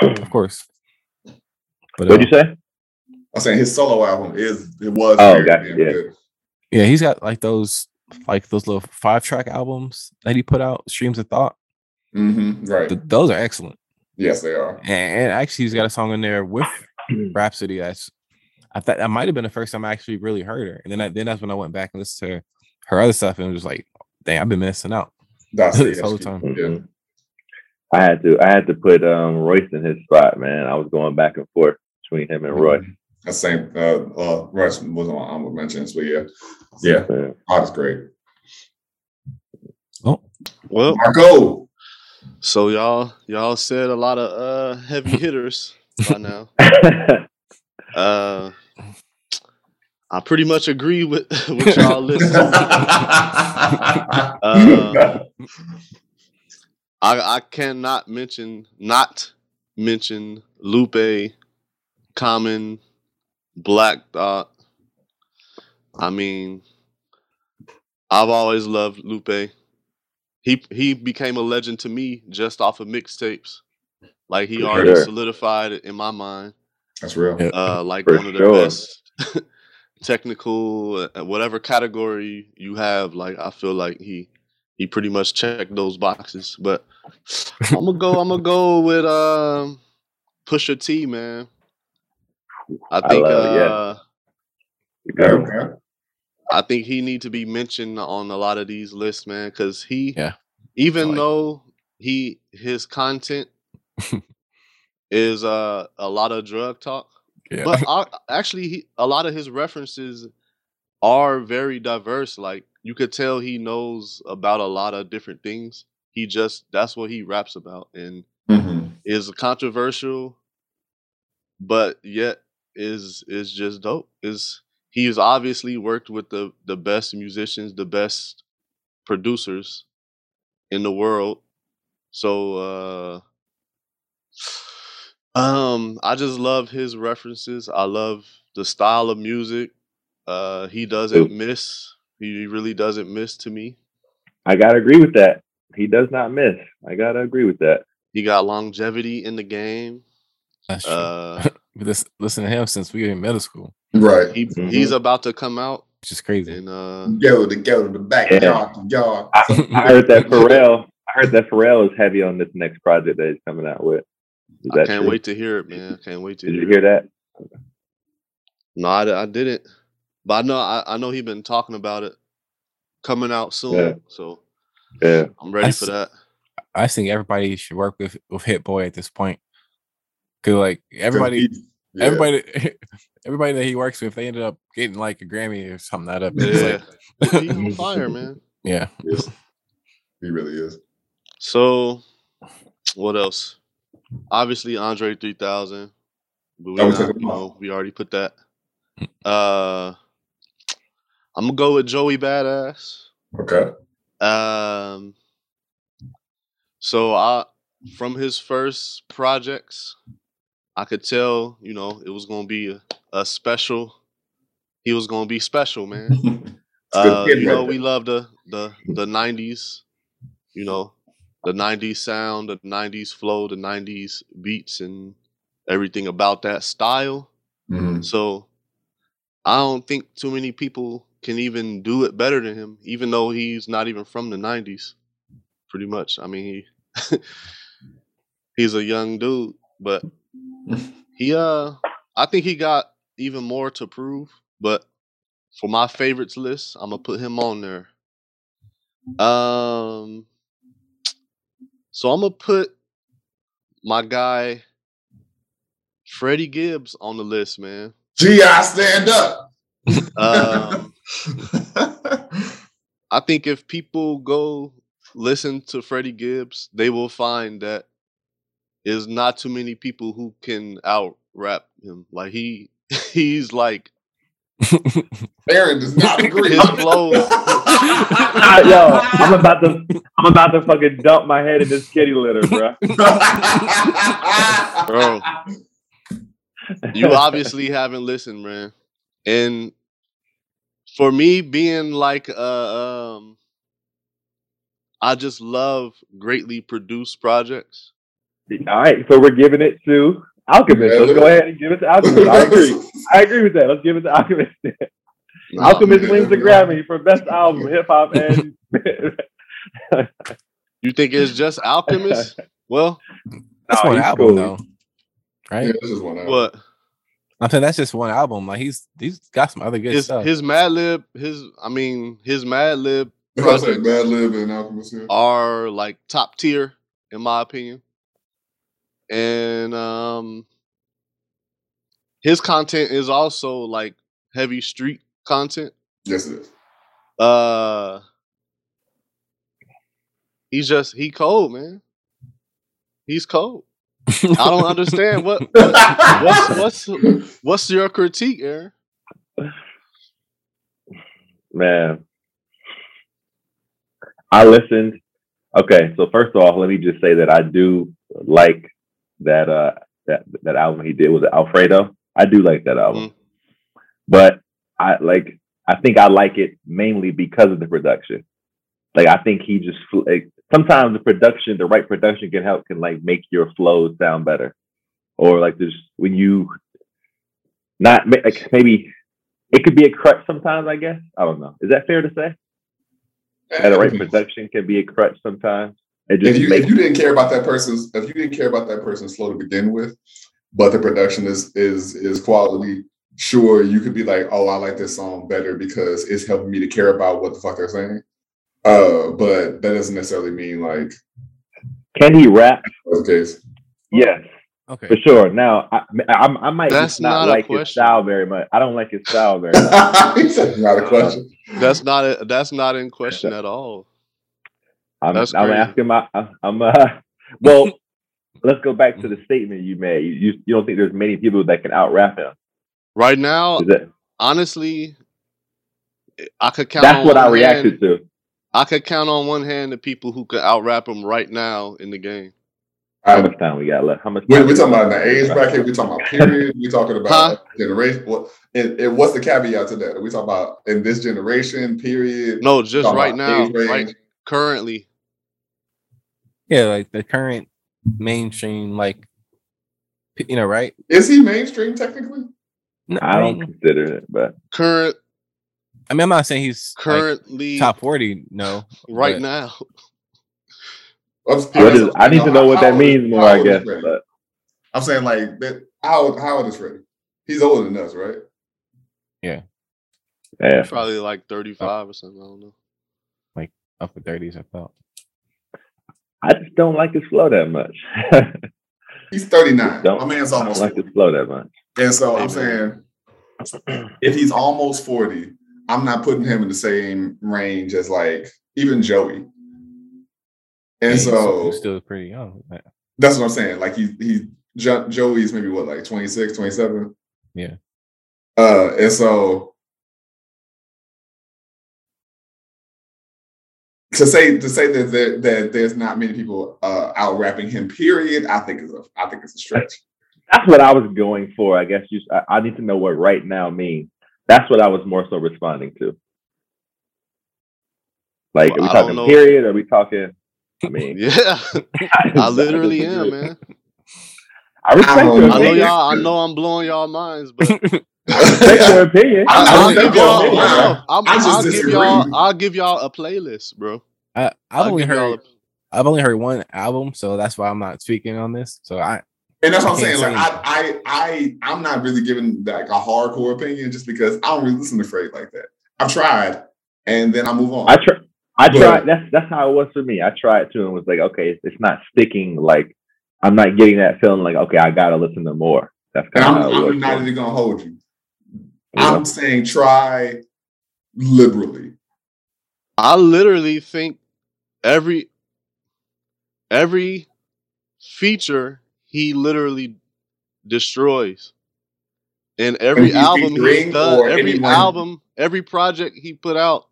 of course. But What'd uh, you say? I'm saying his solo album is it was Oh, very gotcha, yeah. good. yeah, he's got like those like those little five track albums that he put out, Streams of Thought. Mm-hmm, Right. Th- those are excellent. Yes, they are. And, and actually, he's got a song in there with Rapsody. That's I thought that might have been the first time I actually really heard her. And then I, then that's when I went back and listened to her, her other stuff and was like, dang, I've been missing out. That's This the whole time. Yeah. I had to I had to put um Royce in his spot, man. I was going back and forth between him and Roy. That same uh uh Rush was on honorable mentions, but yeah. Yeah, Yeah. oh, that's great. Oh, Well, Marco. So y'all y'all said a lot of uh heavy hitters by now. Uh I pretty much agree with with y'all listening. Uh, I I cannot mention not mention Lupe, Common, Black Thought. I mean, I've always loved Lupe. He he became a legend to me just off of mixtapes. Like he For already sure. solidified in my mind. That's real. Uh, like For one of the sure. best technical, uh, whatever category you have. Like I feel like he he pretty much checked those boxes. But I'm gonna go. I'm gonna go with um, Pusha T, man. I I think. love it, yeah. uh, Yeah, okay. I think he need to be mentioned on a lot of these lists, man, because he, Yeah. even Like- though he his content is uh, a lot of drug talk, yeah. but I, actually, he, a lot of his references are very diverse. Like you could tell he knows about a lot of different things. He just that's what he raps about, and Mhm. is controversial, but yet is is just dope. Is he's obviously worked with the the best musicians, the best producers in the world. So uh um I just love his references. I love the style of music. Uh he doesn't miss. He really doesn't miss to me. I gotta agree with that. He does not miss. I gotta agree with that. He got longevity in the game. That's true. Uh listen to him since we were in middle school. Right. he Mhm. he's about to come out which is crazy. And uh, Go to go to the backyard to yard. I, I heard that Pharrell. I heard that Pharrell is heavy on this next project that he's coming out with. Is I can't true? wait to hear it, man. I can't wait to Did hear you it. hear that? No, I, I didn't. But I know I, I know he's been talking about it coming out soon. Yeah. So Yeah. I'm ready I for s- that. I think everybody should work with with Hit Boy at this point. Cause like everybody, Yeah. everybody, everybody that he works with, they ended up getting like a Grammy or something out of it. It's Yeah. like, He's on fire, man. yeah. Yes. He really is. So what else? Obviously Andre 3000. But we, not- you know, we already put that. Uh I'm gonna go with Joey Badass. Okay. Um, so I, from his first projects, I could tell, you know, it was gonna be a, a special. He was gonna be special, man. Uh, you know, we love the the the '90s. You know, the '90s sound, the '90s flow, the '90s beats, and everything about that style. Mhm. So I don't think too many people can even do it better than him, even though he's not even from the '90s. Pretty much. I mean, he he's a young dude, but he uh, I think he got even more to prove. But for my favorites list, I'm gonna put him on there. Um, so I'm gonna put my guy Freddie Gibbs on the list, man. GI stand up. Um, I think if people go listen to Freddie Gibbs, they will find that there's not too many people who can out rap him. Like he, he's like Aaron does not agree. His flow. Yo, I'm about to I'm about to fucking dump my head in this kitty litter, bro. bro. You obviously haven't listened, man. And for me, being like, uh, um, I just love greatly produced projects. All right, so we're giving it to Alchemist. Let's go ahead and give it to Alchemist. I agree. I agree with that. Let's give it to Alchemist. Nah, Alchemist man. wins the Grammy for best album, hip hop, and You think it's just Alchemist? Well, That's Nah, one he's album cool. though, right? Yeah, this is one. out. what I'm saying that's just one album. Like he's he's got some other good his stuff. his Madlib, his I mean his Madlib If I say Bad Lib and Alchemist here. are like top tier in my opinion. And um his content is also like heavy street content. Yes, it is. Uh he's just he cold, man. He's cold. I don't understand what, what what's what's what's your critique, Aaron? man, I listened. Okay, so first of all, let me just say that I do like that uh that that album he did was Alfredo. I do like that album, but I like I think I like it mainly because of the production. Like I think he just like, sometimes the production, the right production can help can like make your flows sound better, or like there's when you not like maybe it could be a crutch sometimes. I guess I don't know. Is that fair to say? That the right production can be a crutch sometimes. It just if you makes if you didn't care about that person's if you didn't care about that person's flow to begin with, but the production is is is quality, sure you could be like, oh, I like this song better because it's helping me to care about what the fuck they're saying. Uh, but that doesn't necessarily mean like can he rap? that's case. Yes, okay. for sure. Now I I, I might That's just not, not a like his style very much. I don't like his style very much. He said, not a question. That's not a, that's not in question at all. I'm, That's I'm crazy. asking my I'm uh well let's go back to the statement you made. You you, you don't think there's many people that can out rap him? Right now, Is that, honestly, I could count. that's on what I one reacted hand, to. I could count on one hand the people who could out rap him right now in the game. How much time we got left? How much? We're, we're talking got about the age bracket. We're talking about period. We're talking about Huh? generation. What and, and what's the caveat to that? Are we talking about in this generation period? No, just right now, age range? right currently. Yeah, like the current mainstream, like you know, right? Is he mainstream technically? No, I don't mean, consider it, but Current I mean, I'm not saying he's like, currently top forty. No, right but- now. I'm, What is, I need to know what that how means old- more, I guess. But I'm saying like that. How how old is Freddie? He's older than us, right? yeah, Probably like 35 or something. I don't know. Upper thirties. I thought. I just don't like his flow that much. He's 39. My man's I don't almost like 40. his flow that much. And so Hey, I'm saying if he's almost 40, I'm not putting him in the same range as like even Joey. And he's- so he's still pretty young. but- that's what I'm saying. Like he he jo- Joey's maybe what like 26, 27. Yeah. Uh and so to say to say that there, that there's not many people uh out rapping him period, I think is a I think it's a stretch. That's what I was going for. I guess you. I, I need to know what right now means. That's what I was more so responding to. Like, Well, are we talking period? Are we talking? I mean, Yeah, I literally am, man. I respect I don't your know. I know y'all. I know I'm blowing y'all minds, but I respect your opinion. I- I I'll don't give y'all. I know. I'm, I just I'll give y'all. I'll give y'all a playlist, bro. I, I've I'll only give y'all heard I've only heard one album, so that's why I'm not speaking on this. So I And that's what I'm saying. Like I, I, I, I'm not really giving like a hardcore opinion just because I don't really listen to Fred like that. I've tried, and then I move on. I try. I But- tried. That's that's how it was for me. I tried to and was like, okay, it's, it's not sticking. Like, I'm not getting that feeling. Like, okay, I gotta listen to more. That's and kind I'm, of how. I'm not for even gonna hold you. you know? I'm saying try liberally. I literally think every every feature he literally destroys. And every album done, or every anyone- album, every project he put out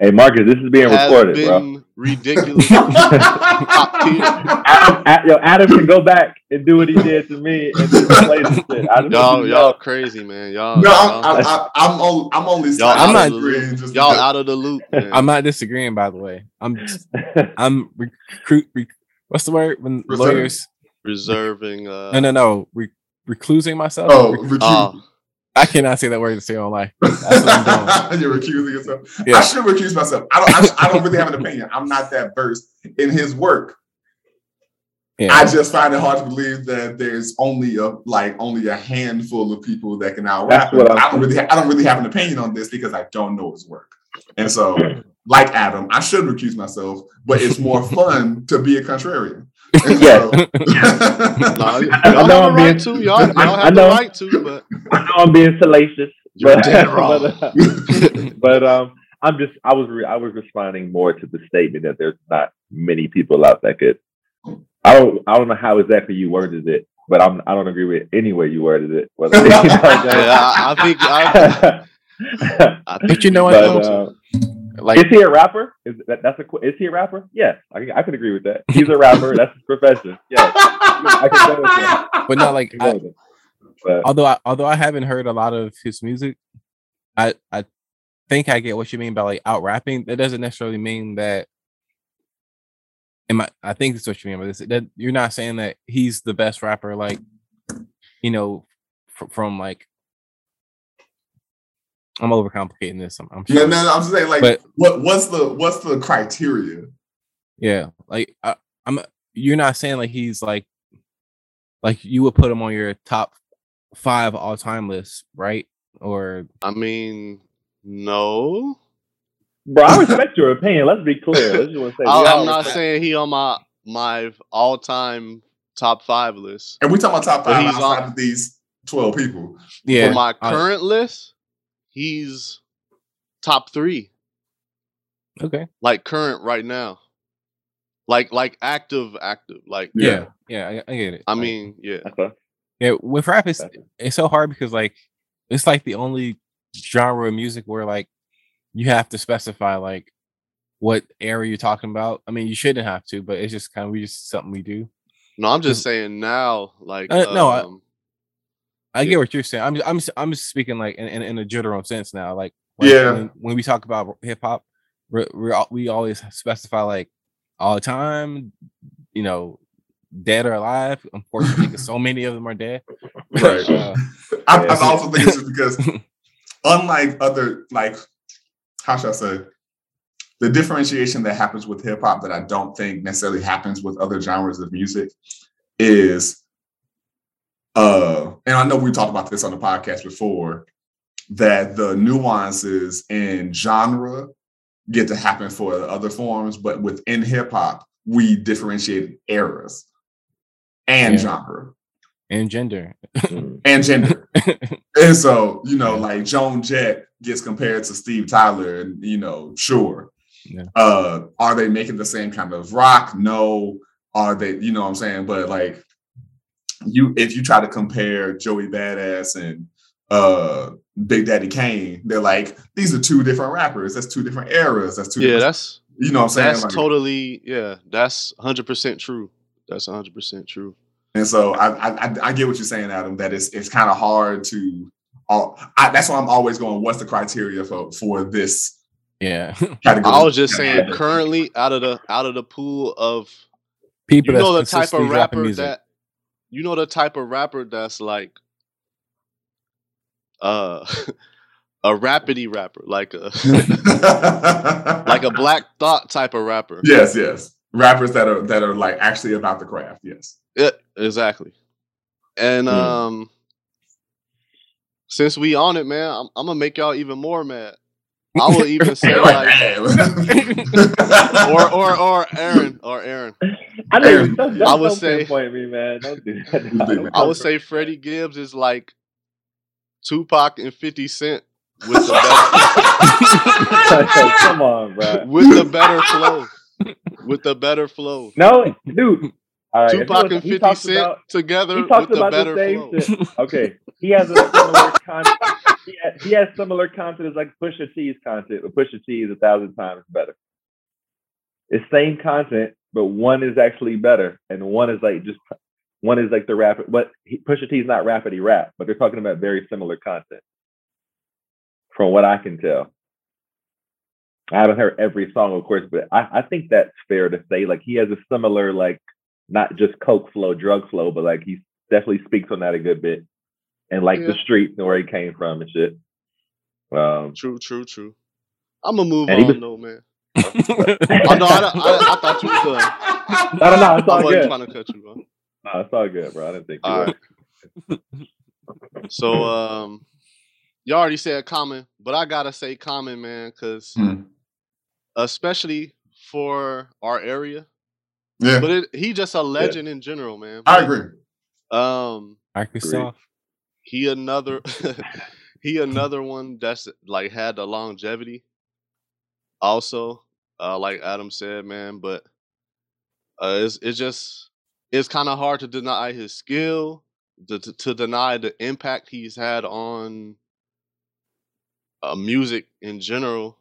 Hey, Marcus, this is being recorded, bro. Been ridiculous. Top tier. Adam, yo, Adam can go back and do what he did to me and just play this shit. I just Y'all, you to y'all know. crazy, man. Y'all, No, y'all, I'm, I'm, I'm, only, I'm only. y'all I'm out not agreeing just Y'all out of the loop. Man. I'm not disagreeing. By the way, I'm just, I'm recruit. Rec, what's the word when Reserve. lawyers? reserving. Uh, No, no, no. Re, reclusing myself. Oh, Rec- recuse. I cannot say that word to say online. That's what I'm doing. You're recusing yourself. Yeah. I should recuse myself. I don't. I, I don't really have an opinion. I'm not that versed in his work. Yeah. I just find it hard to believe that there's only a like only a handful of people that can out rap. I'm don't really. I don't really have an opinion on this because I don't know his work. And so, like Adam, I should recuse myself, but it's more fun to be a contrarian. And Yes. so- nah, y'all I know have a I'm right being- to. Y'all, y'all I have the right to, but I know I'm being salacious, You're but, dead wrong. but, uh, but, um, I'm just I was re- I was responding more to the statement that there's not many people out there that could. I don't I don't know how exactly you worded it, but I'm I don't agree with any way you worded it. Whether, you know what I'm saying? yeah, I, I think I, I think you know what? But, though? uh, like is he a rapper? Is that that's a is he a rapper? Yes, I can, I can agree with that. He's a rapper. that's his profession. Yes, I can go with but not like I can go I, with it. But although I, although I haven't heard a lot of his music, I I think I get what you mean by like out rapping. That doesn't necessarily mean that. Am I? I think that's what you mean by this. That you're not saying that he's the best rapper, like you know, fr- from like. I'm overcomplicating this. I'm, I'm No, sure. no, no, I'm just saying, like, But- what what's the what's the criteria? Yeah, like I, I'm. You're not saying like he's like, like you would put him on your top five all time list, right? Or I mean, no. bro, I respect your opinion. Let's be clear. Let's just say I, I'm not respect- saying he on my my all time top five list. And we talking about top five he's outside on- of these twelve people. yeah, For my I- current list, he's top three. okay, Like current right now. Like like active, active. Like yeah, yeah, I, I get it. I Like, mean, yeah. Okay. yeah, with rap, it's it's so hard because like it's like the only genre of music where like you have to specify like what era you're talking about. I mean, you shouldn't have to, but it's just kind of we just something we do. No, I'm just saying now, like Uh, no, I- get what you're saying. I'm I'm I'm just speaking like in, in, in a general sense now. Like, like, Yeah. when, when we talk about hip hop, al- we always specify like all the time, you know, dead or alive. Unfortunately, because so many of them are dead. Right. Uh, I, Yeah. I also think it's just because unlike other like how should I say the differentiation that happens with hip hop that I don't think necessarily happens with other genres of music is uh and I know we talked about this on the podcast before that the nuances in genre get to happen for other forms, but within hip hop, we differentiate eras and Yeah. genre and gender. And gender. and so, you know, like Joan Jett gets compared to Steve Tyler, and you know, sure. Yeah. Uh, are they making the same kind of rock? No. Are they, you know what I'm saying? But like you if you try to compare Joey Badass and uh Big Daddy Kane, they're like, these are two different rappers. That's two different eras. That's two Yeah, that's you know what I'm saying? that's Like, totally yeah. That's hundred percent true. That's hundred percent true. And so I, I I- I get what you're saying, Adam. That it's it's kind of hard to. all I, that's why I'm always going. What's the criteria for for this yeah. category? I was just saying, currently out of the out of the pool of People you know the type of rapper that you know the type of rapper that's like uh a rapidy rapper, like a like a black thought type of rapper. yes, yes. Rappers that are that are like actually about the craft. Yes. Yeah, exactly. And Hmm. um since we on it, man, I'm, I'm gonna make y'all even more mad. I will even say like or or or Aaron or Aaron. I know. Aaron, Don't, I don't, would say- pinpoint me, man. Don't do that. You big man. I would say Freddie Gibbs is like Tupac and 50 Cent with the better, Come on, bro. with the better flow. With the better flow. No, dude. All right, Tupac and 50 Cent about- together he talks with the better the flow. Okay, he has a similar content. He, ha- he has similar content as like Pusha T's content, but Pusha T is a thousand times better. It's same content, but one is actually better, and one is like just one is like the rap. But he, Pusha T is not rapidy rap, but they're talking about very similar content, from what I can tell. I haven't heard every song, of course, but I, I think that's fair to say. Like he has a similar, like not just coke flow, drug flow, but like he definitely speaks on that a good bit, and like the Yeah. streets and where he came from and shit. Um, True, true, true. I'm gonna move And he on was- though, man. Oh no, I, don't- I, I thought you was done. no, no, no, it's I all wasn't good. trying to cut you off. No, it's all good, bro. I didn't think you All were. So um you already said common, but I gotta say common, man, because Hmm. especially for our area. Yeah, But it, he just a legend in general, man. I agree. Um Microsoft. he another he another one that's like had the longevity also uh like adam said man but uh it's, it's just it's kind of hard to deny his skill to, to, to deny the impact he's had on uh, music in general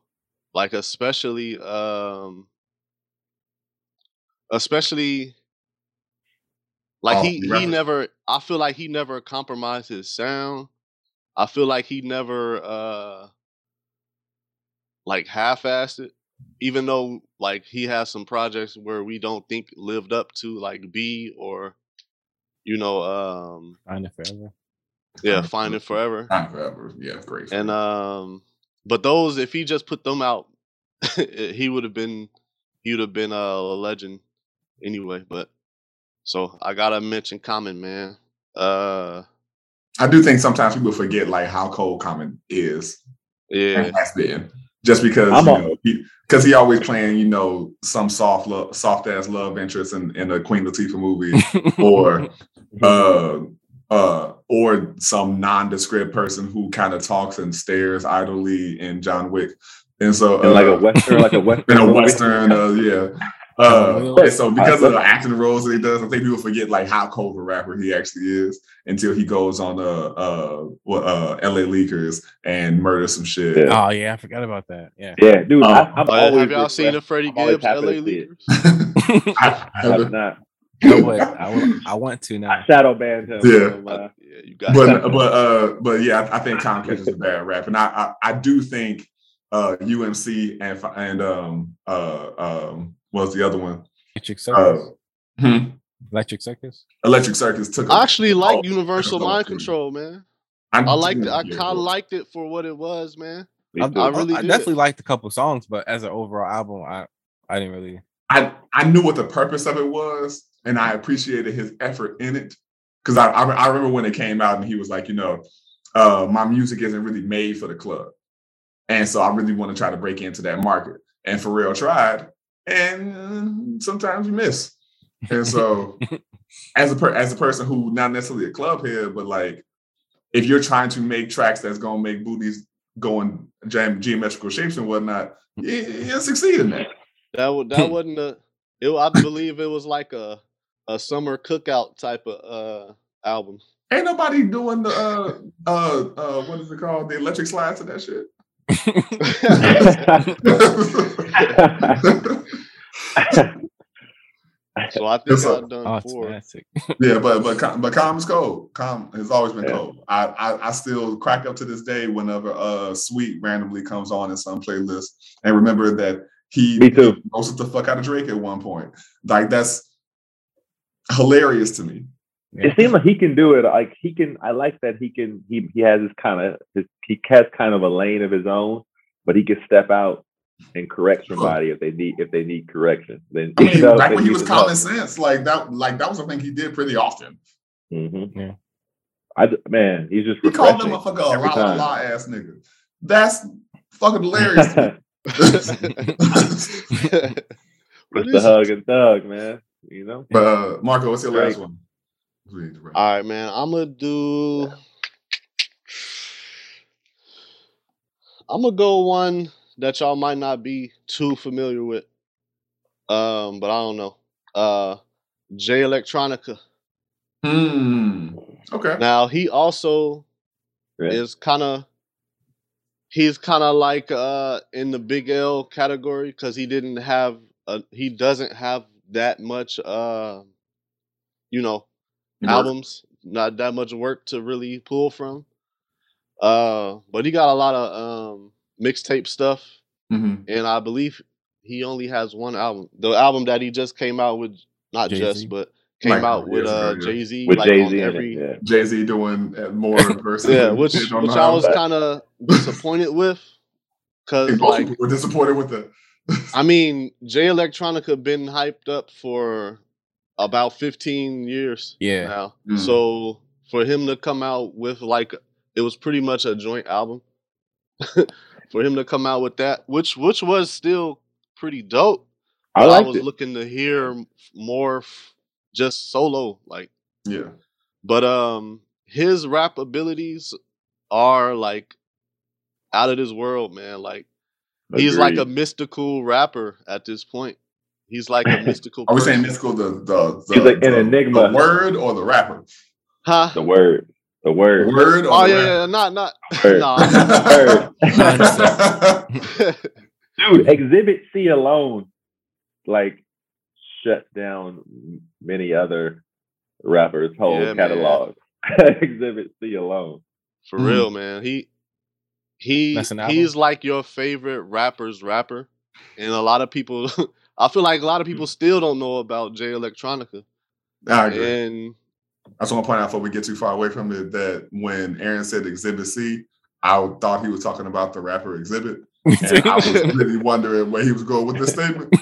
like especially um especially like Oh, he he never i feel like he never compromised his sound i feel like he never uh like half-assed it even though like he has some projects where we don't think lived up to like Be or you know um Finding Forever. yeah find it forever Not forever. Yeah, great. and um but those if he just put them out he would have been he would have been a legend anyway but so i gotta mention common man uh I do think sometimes people forget like how cold Common is yeah. and has been, just because I'm you a- know because he, always playing you know some soft love, soft ass love interest in, in a Queen Latifah movie or uh uh or some nondescript person who kind of talks and stares idly in John Wick, and so And like uh, a western, like a western, in a western, uh, yeah. Uh, Right. so because of the acting roles that he does, I think people forget like how cold of a rapper he actually is until he goes on uh uh uh LA Leakers and murders some shit. Yeah. Oh yeah, I forgot about that. Yeah. Yeah, dude. Oh. I, I'm Uh, always have y'all seen the refreshed. Freddie Gibbs LA to see it. Leakers? I, I I have haven't- I, would, I, would, I want to I now. shadow banned him. Yeah. from, uh, yeah, you got but it. but uh but yeah, I, I think Comcast is a bad rap, and I I, I do think uh UMC and and um uh um what's the other one? Electric Uh, Circus. hmm, Electric Circus. Electric Circus took. a- I actually like Universal Mind. Control, man. I liked it. I kind of liked it for what it was, man. Me I. I, really I did. definitely liked a couple songs, but as an overall album, I I didn't really. I I knew what the purpose of it was, and I appreciated his effort in it. Because I, I I remember when it came out, and he was like, you know, uh, my music isn't really made for the club, and so I really want to try to break into that market. And Pharrell tried, and sometimes you miss. And so, as a per, as a person who not necessarily a club head, but like, if you're trying to make tracks that's gonna make booties go in geom- geometrical shapes and whatnot, you, you'll succeed in that. That wa- that wasn't a. It, I believe it was like a a summer cookout type of uh album. Ain't nobody doing the uh uh uh what is it called? The electric slide to that shit. So I think Yes. I've done Oh, four. yeah, but but but calm is cold. Calm has always been Yeah. cold. I, I I still crack up to this day whenever uh Sweet randomly comes on in some playlist and remember that he Me too. roasted the fuck out of Drake at one point. Like that's hilarious to me. It seems like he can do it. Like he can. I like that he can. He he has this kind of. His, he has kind of a lane of his own, but he can step out and correct somebody if they need if they need correction. Then I mean, knows back when he was his help. common sense, like that, like that was a thing he did pretty often. Mm-hmm. Yeah. I d- man, he's just He called him refreshing a fucking every la la ass nigga. That's fucking hilarious. to It's the hug and thug, man. You know. but uh, Marco, what's your last one? We need to wrap. All right, man. I'm gonna do. I'm gonna go one that y'all might not be too familiar with. Um, but I don't know. Uh, Jay Electronica. Hmm. Okay. Now he also Right. is kind of he's kind of like uh in the big L category because he didn't have a, he doesn't have that much uh you know albums not that much work to really pull from uh but he got a lot of um mixtape stuff hmm and i believe he only has one album the album that he just came out with not Jay-Z? just but came Like, out with years uh jay-z With like Jay Z, every. Yeah. Jay Z doing uh, more verses. yeah which shit which i was kind of disappointed with because think most like people were disappointed with the. I mean, Jay Electronica been hyped up for about 15 years Yeah. now. Mm. So for him to come out with like it was pretty much a joint album. for him to come out with that, which which was still pretty dope. I but I was it. looking to hear more f- just solo like yeah. but um his rap abilities are like out of this world, man. Like he's like a mystical rapper at this point. He's like a mystical. Are we saying mystical the the, the He's like an enigma. the word or the rapper? Huh? the word. The The word. word or Oh the yeah, rapper? yeah, not not. Word. nah. Word. Dude, Exhibit C alone, like, shut down many other rappers' whole Yeah, catalog. Exhibit C alone. For Mhm. real, man. He he That's an album? he's like your favorite rapper's rapper, and a lot of people. I feel like a lot of people still don't know about Jay Electronica, I agree. and I just want to point out before we get too far away from it that when Aaron said Exhibit C, I thought he was talking about the rapper Xzibit, and I was really wondering where he was going with this statement.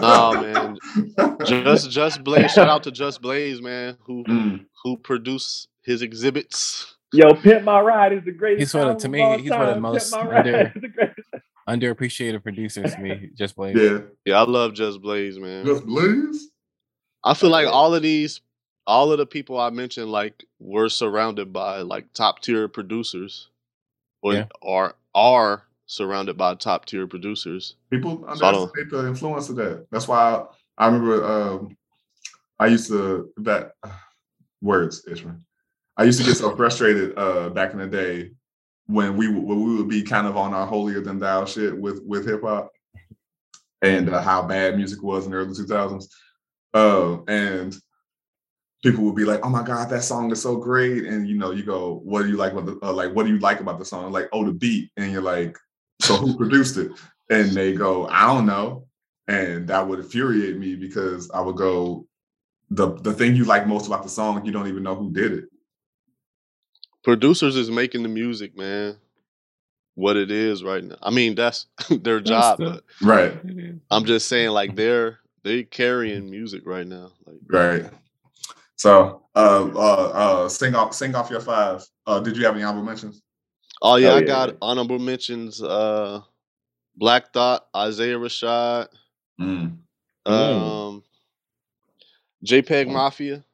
Nah, man. just just Blaze. Shout out to Just Blaze, man, who Mm. who produced his exhibits. Yo, Pimp My Ride is the greatest. He's one of- to me, all he's one of the most Pimp My Ride is the greatest. Underappreciated producers to me. Just Blaze. Yeah, Yeah, I love Just Blaze, man. just Blaze. I feel like all of these, all of the people I mentioned, like were surrounded by like top tier producers, or Yeah. are are surrounded by top tier producers. People So I don't- underestimate the influence of that. That's why I, I remember um, I used to that words, Ishmael. I used to get so frustrated uh, back in the day when we when we would be kind of on our holier than thou shit with with hip hop and uh, how bad music was in the early two thousands, uh, and people would be like, "Oh my god, that song is so great!" And you know, you go, "What do you like about the uh, like? What do you like about the song?" Like, "Oh, the beat," and you're like, "So who produced it?" And they go, "I don't know," and that would infuriate me because I would go, "the the thing you like most about the song, you don't even know who did it." Producers is making the music, man. What it is right now. I mean, that's their job, the- but Right, I'm just saying, like they're they carrying music right now. Like right. So, uh, uh, uh, sing off, sing off your five. Uh, did you have any honorable mentions? Oh yeah, Oh, I yeah, got yeah. honorable mentions. Uh, Black Thought, Isaiah Rashad, Mm. Mm. um, JPEG Mafia,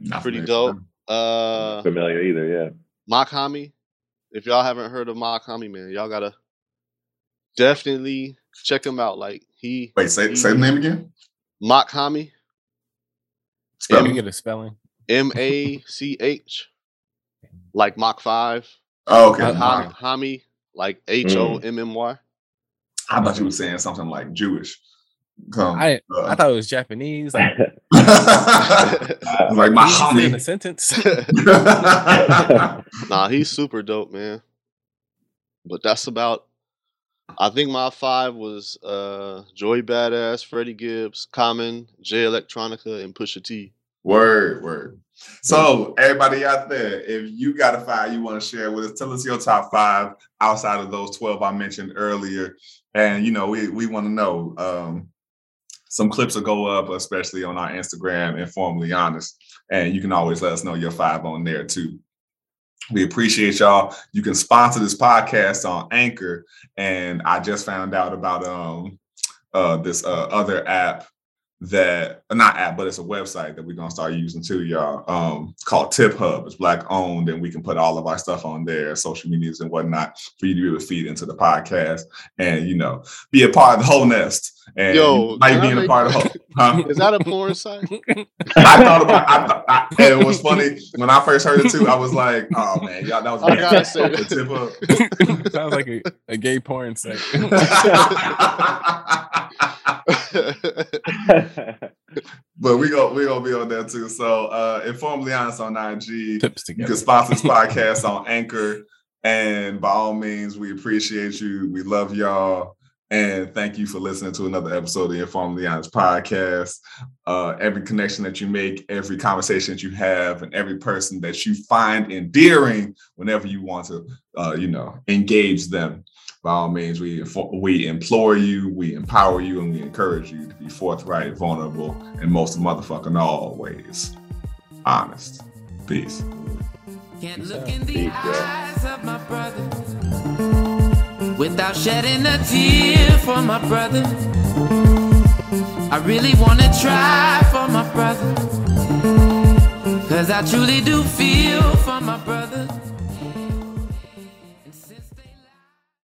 Not Pretty familiar. dope. Uh, Familiar either, yeah. Mach-Hommy. If y'all haven't heard of Mach-Hommy, man, y'all gotta definitely check him out. Like he Wait, say say the name again. Mach-Hommy, Spell Can it. we get a spelling? M A C H, like Mach Five, Oh, okay. And Mach. Hami, Hami, like H O M M Y. I thought you were saying something like Jewish. Come, I uh, I thought it was Japanese. Like, like my Japanese in a sentence. Nah, he's super dope, man. But that's about. I think my five was uh Joey Badass, Freddie Gibbs, Common, Jay Electronica, and Pusha T. Word, word. So, everybody out there, if you got a five you want to share with us, tell us your top five outside of those 12 I mentioned earlier. And, you know, we, we want to know. Um, some clips will go up, especially on our Instagram, informally honest. And you can always let us know your five on there too. We appreciate y'all. You can sponsor this podcast on Anchor. And I just found out about um uh this uh, other app that not app, but it's a website that we're gonna start using too, y'all. Um, called Tip Hub. It's black owned, and we can put all of our stuff on there, social medias and whatnot, for you to be able to feed into the podcast and you know be a part of the whole nest. And Yo, you might can be in a make- part of the whole. Huh? Is that a porn site? I thought about. I, thought- I, and it was funny when I first heard it too. I was like, "Oh man, y'all, that was I gotta say the that. tip Sounds like a, a gay porn site. but we go we gonna be on there too. So uh informally honest on IG. Tips You can sponsor this podcast on Anchor. And by all means, we appreciate you. We love y'all. And thank you for listening to another episode of the Informally Honest podcast. Uh, every connection that you make, every conversation that you have, and every person that you find endearing whenever you want to, uh, you know, engage them. By all means, we we implore you, we empower you, and we encourage you to be forthright, vulnerable, and most motherfucking always honest. Peace. Can't look in the eyes of my brother without shedding a tear for my brother. I really wanna try for my brother. Cause I truly do feel for my brother.